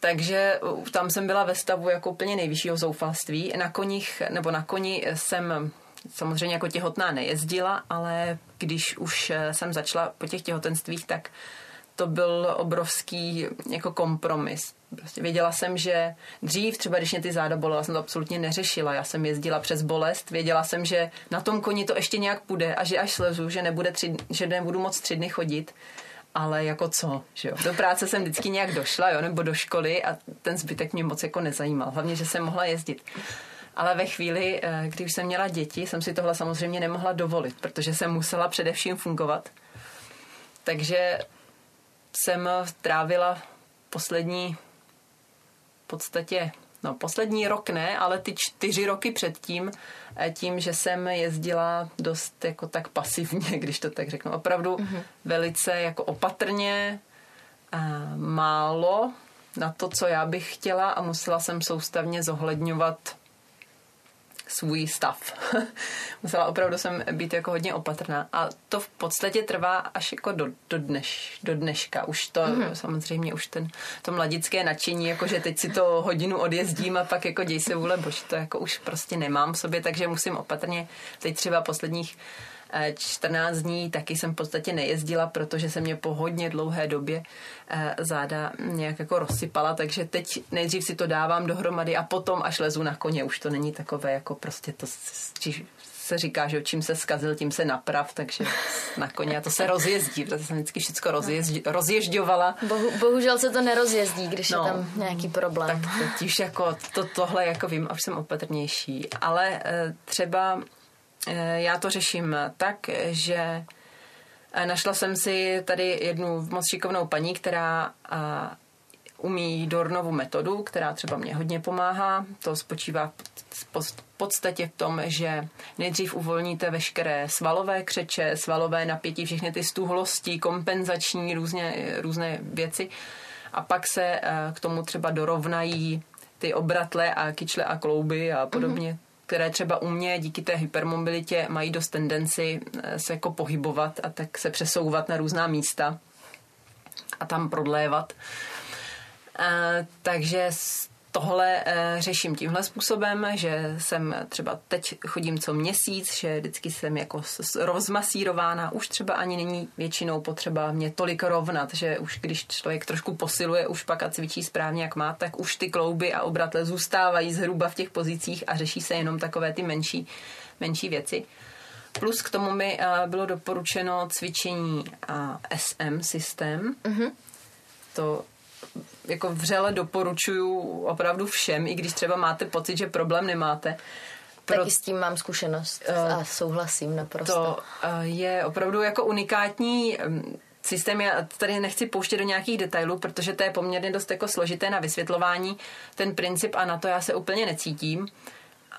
Takže tam jsem byla ve stavu jako úplně nejvyššího zoufalství. Na koních, nebo na koni jsem samozřejmě jako těhotná nejezdila, ale když už jsem začala po těch těhotenstvích, tak to byl obrovský jako kompromis. Prostě věděla jsem, že dřív, třeba když mě ty záda bolely, jsem to absolutně neřešila. Já jsem jezdila přes bolest, věděla jsem, že na tom koni to ještě nějak půjde a že až slezu, že, nebude tři, že nebudu moc tři dny chodit ale jako co, že jo. Do práce jsem vždycky nějak došla, jo, nebo do školy a ten zbytek mě moc jako nezajímal. Hlavně, že jsem mohla jezdit. Ale ve chvíli, eh, když jsem měla děti, jsem si tohle samozřejmě nemohla dovolit, protože jsem musela především fungovat. Takže jsem trávila poslední v podstatě No, poslední rok ne, ale ty čtyři roky předtím, eh, tím, že jsem jezdila dost jako tak pasivně, když to tak řeknu. Opravdu mm-hmm. velice jako opatrně, a málo na to, co já bych chtěla a musela jsem soustavně zohledňovat svůj stav. Musela opravdu jsem být jako hodně opatrná. A to v podstatě trvá až jako do, do, dneš, do dneška. Už to mm-hmm. samozřejmě, už ten, to mladické nadšení, jako že teď si to hodinu odjezdím a pak jako děj se vůle boží, to jako už prostě nemám v sobě, takže musím opatrně teď třeba posledních 14 dní taky jsem v podstatě nejezdila, protože se mě po hodně dlouhé době eh, záda nějak jako rozsypala, takže teď nejdřív si to dávám dohromady a potom až lezu na koně. Už to není takové jako prostě to se říká, že čím se skazil, tím se naprav, takže na koně a to se rozjezdí, protože jsem vždycky všechno rozježdí, rozježďovala. Bohu, bohužel se to nerozjezdí, když no, je tam nějaký problém. Tak teď už jako to, tohle jako vím, už jsem opatrnější, ale eh, třeba já to řeším tak, že eh, našla jsem si tady jednu moc šikovnou paní, která umí Dornovu metodu, která třeba mě hodně pomáhá. To spočívá v podstatě v tom, že nejdřív uvolníte veškeré svalové křeče, svalové napětí, všechny ty stuhlosti, kompenzační různě, různé věci a pak se eh, k tomu třeba dorovnají ty obratle a kyčle a klouby a podobně. Mm-hmm které třeba u mě díky té hypermobilitě mají dost tendenci eh, se jako pohybovat a tak se přesouvat na různá místa a tam prodlévat. Uh, takže tohle e, řeším tímhle způsobem, že jsem třeba teď chodím co měsíc, že vždycky jsem jako rozmasírována, už třeba ani není většinou potřeba mě tolik rovnat, že už když člověk trošku posiluje, už pak a cvičí správně, jak má, tak už ty klouby a obratle zůstávají zhruba v těch pozicích a řeší se jenom takové ty menší, menší věci. Plus k tomu mi bylo doporučeno cvičení SM systém. Mm-hmm. To jako vřele doporučuju opravdu všem, i když třeba máte pocit, že problém nemáte, Pro... Taky s tím mám zkušenost uh, a souhlasím naprosto. To uh, je opravdu jako unikátní systém, já tady nechci pouštět do nějakých detailů, protože to je poměrně dost jako složité na vysvětlování, ten princip a na to já se úplně necítím,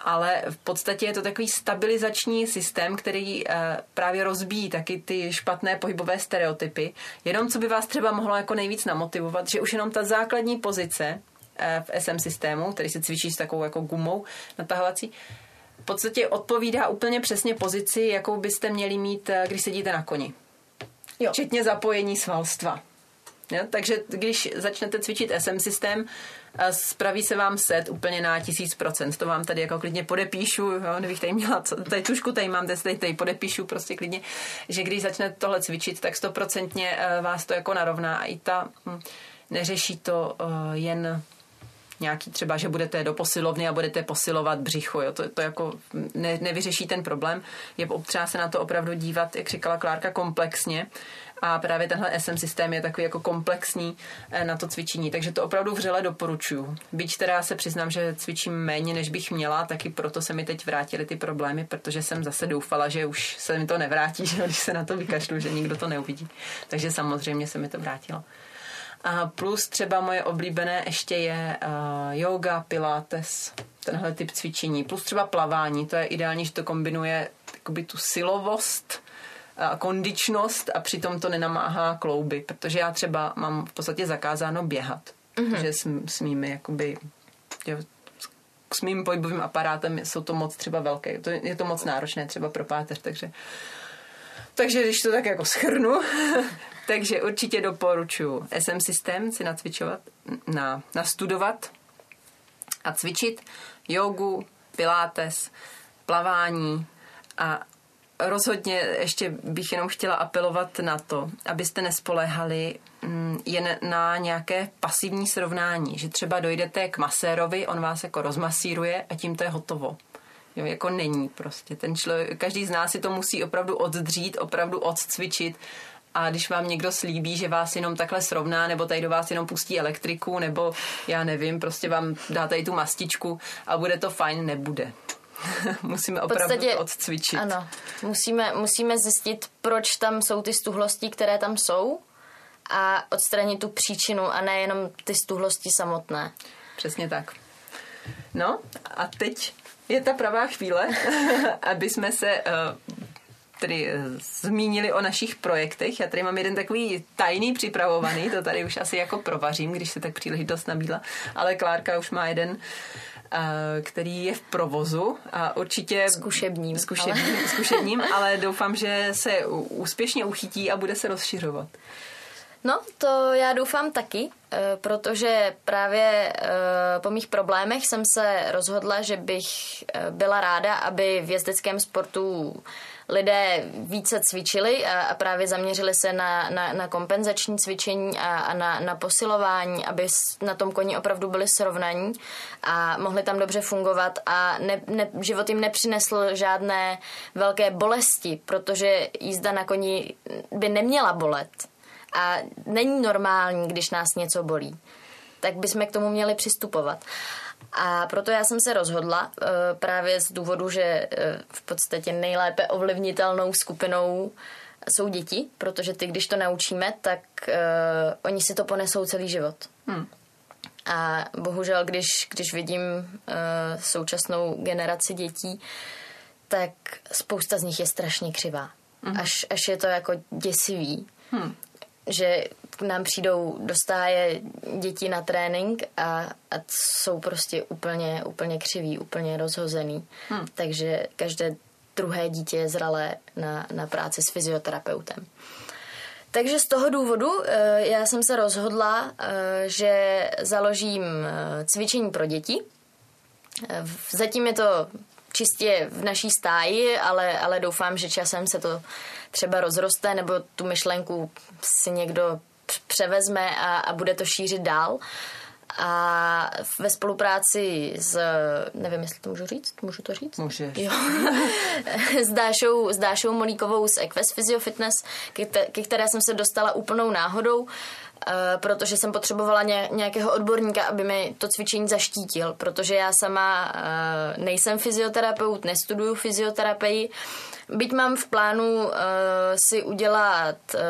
ale v podstatě je to takový stabilizační systém, který uh, právě rozbíjí taky ty špatné pohybové stereotypy. Jenom co by vás třeba mohlo jako nejvíc namotivovat, že už jenom ta základní pozice uh, v SM systému, který se cvičí s takovou jako gumou natahovací, v podstatě odpovídá úplně přesně pozici, jakou byste měli mít, uh, když sedíte na koni. Jo. Včetně zapojení svalstva. Jo? Takže když začnete cvičit SM systém, spraví se vám set úplně na tisíc procent. To vám tady jako klidně podepíšu, jo? kdybych tady měla, co, tady tušku tady mám, tady, tady podepíšu prostě klidně, že když začnete tohle cvičit, tak stoprocentně e, vás to jako narovná a i ta, hm, neřeší to e, jen nějaký třeba, že budete do posilovny a budete posilovat břicho, jo, to, to jako ne, nevyřeší ten problém. Je potřeba se na to opravdu dívat, jak říkala Klárka, komplexně a právě tenhle SM systém je takový jako komplexní eh, na to cvičení, takže to opravdu vřele doporučuju. Byť teda se přiznám, že cvičím méně, než bych měla, taky proto se mi teď vrátily ty problémy, protože jsem zase doufala, že už se mi to nevrátí, že když se na to vykašlu, že nikdo to neuvidí. Takže samozřejmě se mi to vrátilo. A plus třeba moje oblíbené ještě je uh, yoga, pilates, tenhle typ cvičení. Plus třeba plavání, to je ideální, že to kombinuje tu silovost kondičnost a přitom to nenamáhá klouby, protože já třeba mám v podstatě zakázáno běhat, mm-hmm. že s, s mými jakoby jo, s mým pohybovým aparátem jsou to moc třeba velké, to, je to moc náročné třeba pro páteř, takže takže když to tak jako schrnu, takže určitě doporučuji SM systém si nacvičovat, na, nastudovat a cvičit jogu, pilates, plavání a rozhodně ještě bych jenom chtěla apelovat na to, abyste nespoléhali mm, jen na nějaké pasivní srovnání, že třeba dojdete k masérovi, on vás jako rozmasíruje a tím to je hotovo. Jo, jako není prostě. Ten člověk, každý z nás si to musí opravdu oddřít, opravdu odcvičit a když vám někdo slíbí, že vás jenom takhle srovná, nebo tady do vás jenom pustí elektriku, nebo já nevím, prostě vám dá tady tu mastičku a bude to fajn, nebude. musíme opravdu podstatě, odcvičit. Ano, musíme, musíme zjistit, proč tam jsou ty stuhlosti, které tam jsou a odstranit tu příčinu a nejenom ty stuhlosti samotné. Přesně tak. No a teď je ta pravá chvíle, aby jsme se uh, tedy eh, zmínili o našich projektech. Já tady mám jeden takový tajný připravovaný, to tady už asi jako provařím, když se tak příležitost nabídla, ale Klárka už má jeden který je v provozu a určitě zkušebním, zkušebním, ale. zkušebním, ale doufám, že se úspěšně uchytí a bude se rozšiřovat. No, to já doufám taky, eh, protože právě po mých problémech jsem se rozhodla, že bych byla ráda, aby v jezdeckém sportu lidé více cvičili a, a právě zaměřili se na, na, na kompenzační cvičení a, a na, na posilování, aby na tom koni opravdu byli srovnaní a mohli tam dobře fungovat a ne, ne, život jim nepřinesl žádné velké bolesti, protože jízda na koni by neměla bolet. A není normální, když nás něco bolí. Tak bychom k tomu měli přistupovat. A proto já jsem se rozhodla eh, právě z důvodu, že eh, v podstatě nejlépe ovlivnitelnou skupinou jsou děti, protože ty, když to naučíme, tak uh, oni si to ponesou celý život. Hmm. A bohužel, když, když vidím současnou generaci dětí, tak spousta z nich je strašně křivá. Hmm. Až, až je to jako děsivý. Hmm. Že k nám přijdou do stáje děti na trénink a, a jsou prostě úplně, úplně křiví, úplně rozhozený. Hmm. Takže každé druhé dítě je zralé na, na práci s fyzioterapeutem. Takže z toho důvodu eh, já jsem se rozhodla, eh, že založím eh, cvičení pro děti. Zatím je to čistě v naší stáji, ale, ale doufám, že časem se to třeba rozroste, nebo tu myšlenku si někdo převezme a, a bude to šířit dál. A ve spolupráci s, nevím, jestli to můžu říct, můžu to říct? Můžeš. Jo. s, Dášou, s Dášou Molíkovou z Equest Physio Fitness, ke které jsem se dostala úplnou náhodou protože jsem potřebovala nějakého odborníka, aby mi to cvičení zaštítil, protože já sama nejsem fyzioterapeut, nestuduju fyzioterapii, Byť mám v plánu uh, si udělat uh,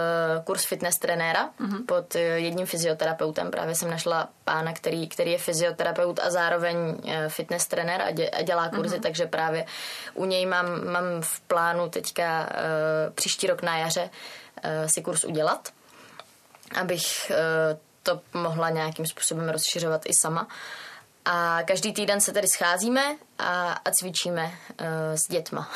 kurz fitness trenéra uh-huh. pod jedním fyzioterapeutem. Právě jsem našla pána, který, který je fyzioterapeut a zároveň uh, fitness trenér a, dě, a dělá kurzy, uh-huh. takže právě u něj mám, mám v plánu teďka uh, příští rok na jaře uh, si kurz udělat, abych uh, to mohla nějakým způsobem rozšiřovat i sama. A každý týden se tedy scházíme a, a cvičíme uh, s dětma.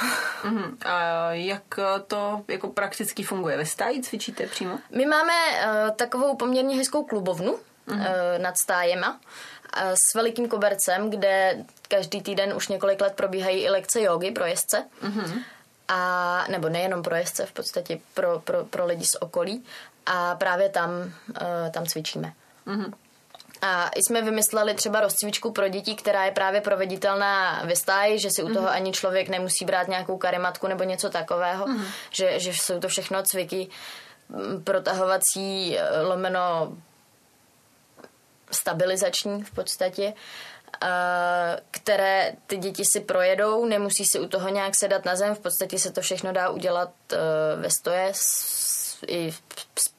Uh-huh. A jak to jako prakticky funguje? Ve stáji cvičíte přímo? My máme uh, takovou poměrně hezkou klubovnu uh-huh. uh, nad stájema uh, s velikým kobercem, kde každý týden už několik let probíhají i lekce jogy pro jezdce. Uh-huh. A, nebo nejenom pro jezdce, v podstatě pro, pro, pro lidi z okolí. A právě tam, uh, tam cvičíme. Uh-huh. A jsme vymysleli třeba rozcvičku pro děti, která je právě proveditelná ve stáji, že si u toho mm-hmm. ani člověk nemusí brát nějakou karimatku nebo něco takového, mm-hmm. že, že jsou to všechno cviky mm, protahovací, eh, lomeno stabilizační v podstatě, které ty děti si projedou, nemusí si u toho nějak sedat na zem, v podstatě se to všechno dá udělat eh, ve stoje i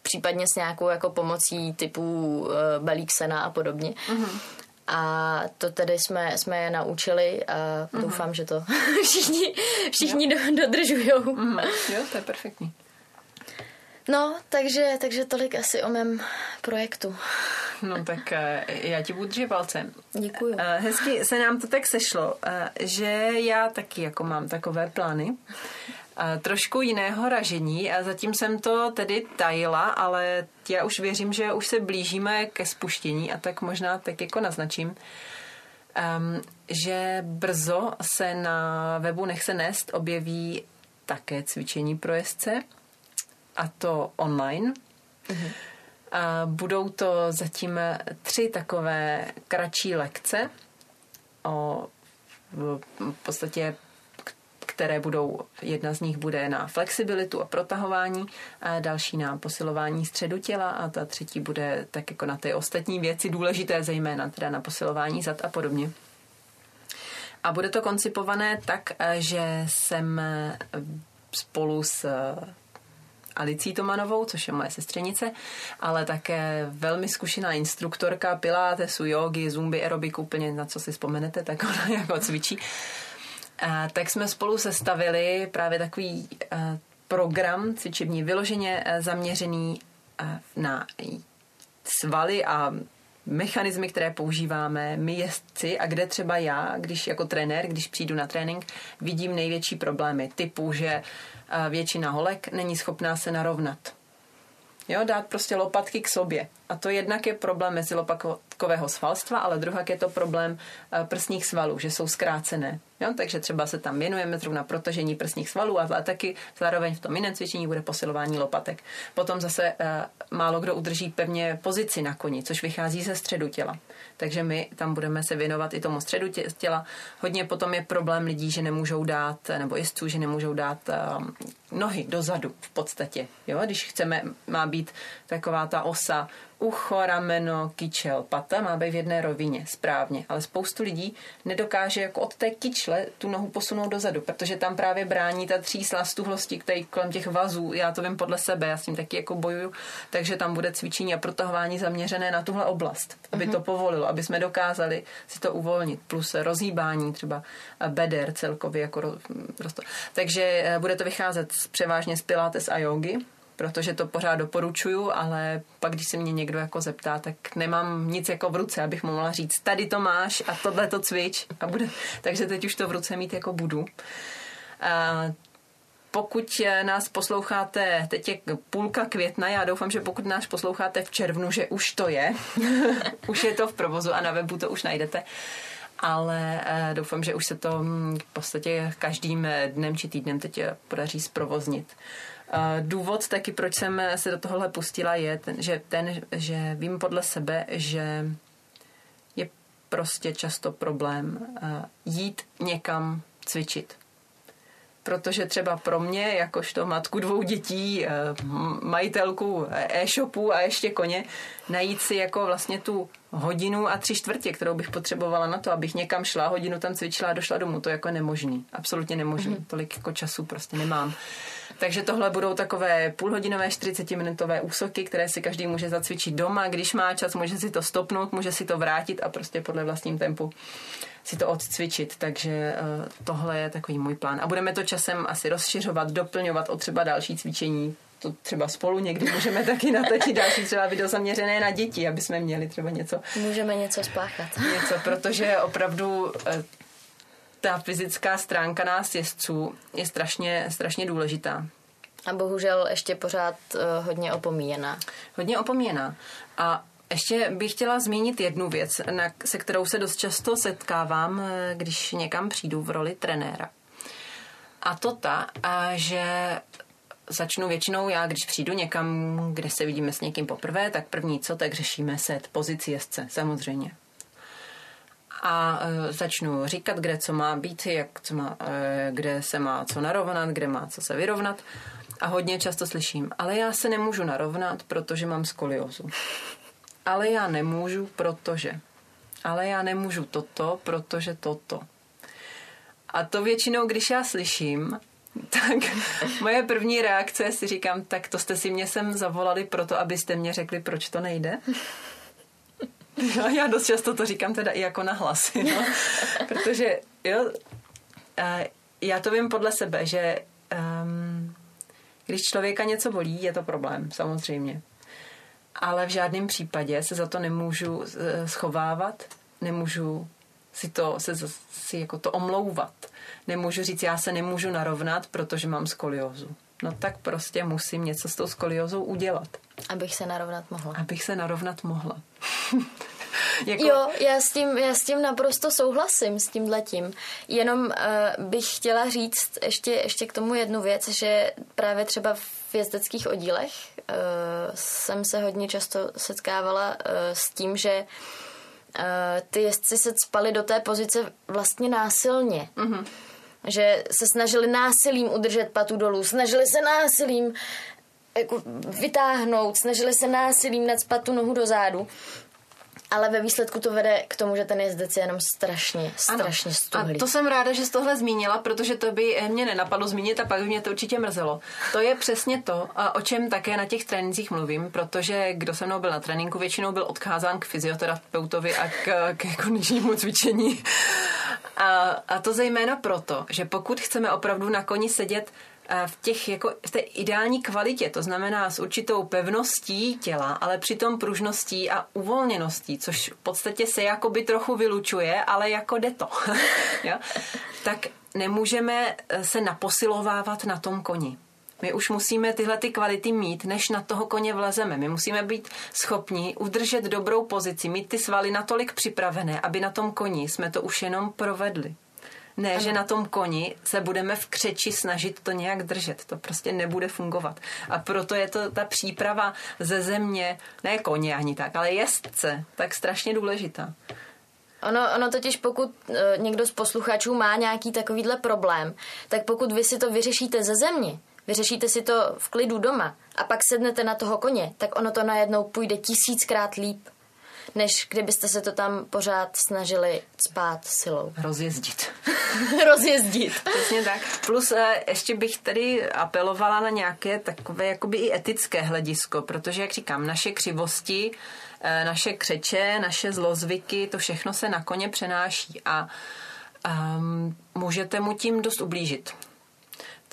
případně s nějakou jako pomocí typu uh, balík sena a podobně. Mm-hmm. A to tedy jsme, jsme je naučili a mm-hmm. doufám, že to všichni, všichni do, dodržujou. Mm-hmm. Jo, to je perfektní. No, takže, takže tolik asi o mém projektu. No tak eh, já ti budu držet palce. Děkuju. Eh, hezky se nám to tak sešlo, že já taky jako mám takové plány trošku jiného ražení a zatím jsem to tedy tajila, ale já už věřím, že už se blížíme ke spuštění a tak možná tak jako naznačím, um, že brzo se na webu Nech se nést objeví také cvičení pro jezdce a to online. Mm-hmm. A budou to zatím tři takové kratší lekce o v podstatě které budou, jedna z nich bude na flexibilitu a protahování, a další na posilování středu těla a ta třetí bude tak jako na ty ostatní věci důležité, zejména teda na posilování zad a podobně. A bude to koncipované tak, že jsem spolu s Alicí Tomanovou, což je moje sestřenice, ale také velmi zkušená instruktorka pilatesu, jogy, zumby, aerobiku, úplně na co si vzpomenete, tak ona jako cvičí a, tak jsme spolu sestavili právě takový a, program cvičební, vyloženě a, zaměřený a, na svaly a mechanismy, které používáme my jezdci a kde třeba já, když jako trenér, když přijdu na trénink, vidím největší problémy typu, že většina holek není schopná se narovnat. Jo, dát prostě lopatky k sobě. A to jednak je problém mezi lopatkového svalstva, ale druhá je to problém prsních svalů, že jsou zkrácené. Jo? Takže třeba se tam věnujeme zrovna protažení prsních svalů a taky zároveň v tom jiném cvičení bude posilování lopatek. Potom zase uh, málo kdo udrží pevně pozici na koni, což vychází ze středu těla. Takže my tam budeme se věnovat i tomu středu těla. Hodně potom je problém lidí, že nemůžou dát, nebo jezdců, že nemůžou dát nohy dozadu v podstatě. Jo? Když chceme, má být taková ta osa ucho, rameno, kyčel, pata má být v jedné rovině, správně. Ale spoustu lidí nedokáže jako od té kyčle tu nohu posunout dozadu, protože tam právě brání ta třísla stuhlosti, který kolem těch vazů, já to vím podle sebe, já s tím taky jako bojuju, takže tam bude cvičení a protahování zaměřené na tuhle oblast, aby mm-hmm. to povolilo, aby jsme dokázali si to uvolnit, plus rozhýbání třeba beder celkově jako rosto. Takže eh, bude to vycházet převážně z pilates a jogy, protože to pořád doporučuju, ale pak, když se mě někdo jako zeptá, tak nemám nic jako v ruce, abych mu mohla říct, tady to máš a tohle to cvič. A bude. Takže teď už to v ruce mít jako budu. A pokud nás posloucháte, teď je půlka května, já doufám, že pokud nás posloucháte v červnu, že už to je, už je to v provozu a na webu to už najdete, ale eh, doufám, že už se to hm, v podstatě každým dnem či týdnem teď podaří zprovoznit. Důvod taky, proč jsem se do tohohle pustila, je ten, že, ten, že vím podle sebe, že je prostě často problém jít někam cvičit. protože třeba pro mě, jakožto matku dvou dětí, eh, majitelku e-shopu a ještě koně, najít si jako vlastně tu hodinu a tři čtvrtě, kterou bych potřebovala na to, abych někam šla, hodinu tam cvičila a došla domů, to je jako nemožný. Absolutně nemožný. Mm-hmm. Tolik jako času prostě nemám. Takže tohle budou takové půlhodinové, 40-minutové úsoky, které si každý může zacvičit doma. Když má čas, může si to stopnout, může si to vrátit a prostě podle vlastním tempu si to odcvičit, takže eh, tohle je takový můj plán. A budeme to časem asi rozšiřovat, doplňovat o třeba další cvičení, to třeba spolu někdy můžeme taky natočit další třeba video zaměřené na děti, aby jsme měli třeba něco. Můžeme něco spáchat. Něco, protože opravdu eh, ta fyzická stránka nás jezdců je strašně, strašně důležitá. A bohužel ještě pořád uh, hodně opomíjená. Hodně opomíjená. A ještě bych chtěla zmínit jednu věc, na, se kterou se dost často setkávám, eh, když někam přijdu v roli trenéra. A to ta, a že začnu většinou já, když přijdu někam, kde se vidíme s někým poprvé, tak první co, tak řešíme set pozici jezdce, samozřejmě. A e, začnu říkat, kde co má být, jak co má, e, kde se má co narovnat, kde má co se vyrovnat. A hodně často slyším, ale já se nemůžu narovnat, protože mám skoliozu ale já nemůžu, protože. Ale já nemůžu toto, protože toto. A to většinou, když já slyším, tak moje první reakce si říkám, tak to jste si mě sem zavolali proto, abyste mě řekli, proč to nejde. Jo, já dost často to říkám teda i jako na hlas, jo? protože jo, já to vím podle sebe, že um, když člověka něco bolí, je to problém, samozřejmě ale v žádném případě se za to nemůžu eh, schovávat, nemůžu si to, se, si jako to omlouvat. Nemůžu říct, já se nemůžu narovnat, protože mám skoliózu. No tak prostě musím něco s tou skoliózou udělat. Abych se narovnat mohla. Abych se narovnat mohla. jako... Jo, já s, tím, já s tím naprosto souhlasím, s tím letím. Jenom uh, bych chtěla říct ještě, ještě k tomu jednu věc, že právě třeba v jezdeckých oddílech uh, jsem se hodně často setkávala uh, s tím, že uh, ty jezdci se spali do té pozice vlastně násilně. Mm-hmm. Že se snažili násilím udržet patu dolů, snažili se násilím jako vytáhnout, snažili se násilím nadspat tu nohu do zádu. Ale ve výsledku to vede k tomu, že ten jezdec je jenom strašně, strašně stuhlý. A to jsem ráda, že jsi tohle zmínila, protože to by mě nenapadlo zmínit a pak by mě to určitě mrzelo. To je přesně to, o čem také na těch trénincích mluvím, protože kdo se mnou byl na tréninku, většinou byl odkázán k fyzioterapeutovi a k, k kondičnímu cvičení. A, a to zejména proto, že pokud chceme opravdu na koni sedět v, těch, jako, v té ideální kvalitě, to znamená s určitou pevností těla, ale přitom pružností a uvolněností, což v podstatě se jakoby trochu vylučuje, ale jako jde to. Tak nemůžeme eh, se naposilovávat na tom koni. My už musíme tyhle ty kvality mít, než na toho koně vlezeme. My musíme být schopni udržet dobrou pozici, mít ty svaly natolik připravené, aby na tom koni jsme to už jenom provedli. Ne, ano. že na tom koni se budeme v křeči snažit to nějak držet. To prostě nebude fungovat. A proto je to ta příprava ze země, ne koně ani tak, ale jezdce, tak strašně důležitá. Ono, ono totiž pokud e, někdo z posluchačů má nějaký takovýhle problém, tak pokud vy si to vyřešíte ze země, vyřešíte si to v klidu doma a pak sednete na toho koně, tak ono to najednou půjde tisíckrát líp než kdybyste se to tam pořád snažili spát silou. Rozjezdit. Rozjezdit. Přesně tak. Plus eh, ještě bych tady apelovala na nějaké takové jakoby i etické hledisko, protože, jak říkám, naše křivosti, eh, naše křeče, naše zlozvyky, to všechno se na koně přenáší a um, můžete mu tím dost ublížit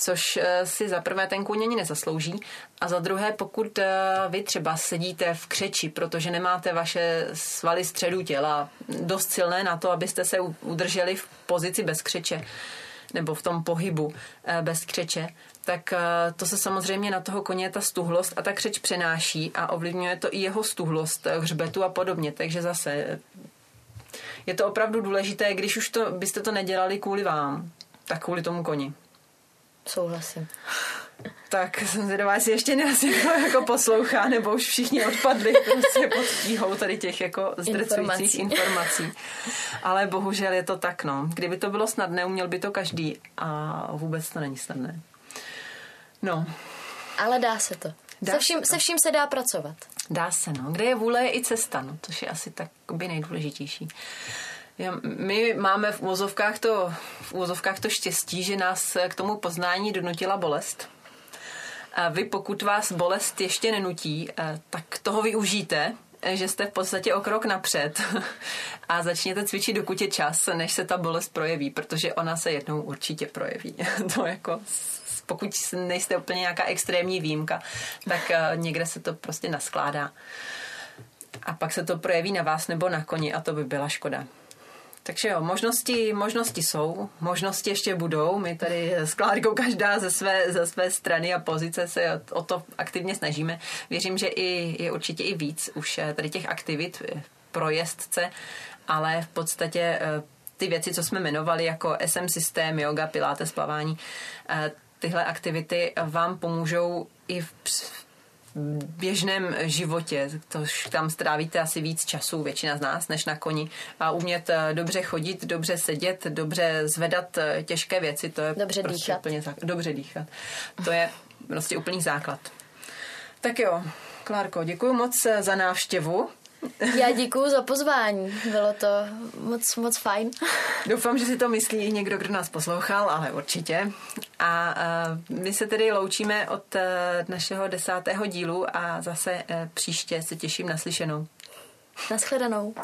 což eh, si za prvé ten kůň ani nezaslouží a za druhé, pokud eh, vy třeba sedíte v křeči, protože nemáte vaše svaly středu těla dost silné na to, abyste se udrželi v pozici bez křeče nebo v tom pohybu eh, bez křeče, tak to se samozřejmě na toho koně ta stuhlost a ta křeč přenáší a ovlivňuje to i jeho stuhlost hřbetu a podobně. Takže zase je to opravdu důležité, když už to byste to nedělali kvůli vám, tak kvůli tomu koni. Souhlasím. tak jsem zvědavá, jestli ještě nás jako, jako poslouchá, nebo už všichni odpadli prostě pod tíhou tady těch jako zdrcujících informací. informací. Ale bohužel je to tak, no. Kdyby to bylo snadné, uměl by to každý a vůbec to není snadné. No. Ale dá se to. Dá se, vším, se, se vším se dá pracovat. Dá se, no. Kde je vůle, je i cesta, no. Což je asi tak by nejdůležitější. My máme v úvozovkách to, v úvozovkách to štěstí, že nás k tomu poznání donutila bolest. A vy, pokud vás bolest ještě nenutí, eh, tak toho využijte, eh, že jste v podstatě o krok napřed a začněte cvičit, dokud je čas, než se ta bolest projeví, protože ona se jednou určitě projeví. to jako pokud nejste úplně nějaká extrémní výjimka, tak eh, někde se to prostě naskládá. A pak se to projeví na vás nebo na koni a to by byla škoda. Takže jo, možnosti, možnosti jsou, možnosti ještě budou. My tady s Klárkou každá ze své, ze své strany a pozice se o to aktivně snažíme. Věřím, že i, je určitě i víc už eh, tady těch aktivit eh, pro jezdce, ale v podstatě eh, ty věci, co jsme jmenovali jako SM systém, yoga, pilates, plavání, tyhle aktivity vám pomůžou i v běžném životě, tož tam strávíte asi víc času, většina z nás, než na koni. A umět eh, dobře chodit, dobře sedět, dobře zvedat eh, těžké věci, to je dobře prostě dýchat. úplně zá... dobře dýchat. To je prostě úplný základ. Tak jo, Klárko, děkuji moc eh, za návštěvu. Já děkuji za pozvání, bylo to moc, moc fajn. Doufám, že si to myslí i někdo, kdo nás poslouchal, ale určitě. A uh, my se tedy loučíme od uh, našeho desátého dílu a zase uh, příště se těším na slyšenou. Naschledanou.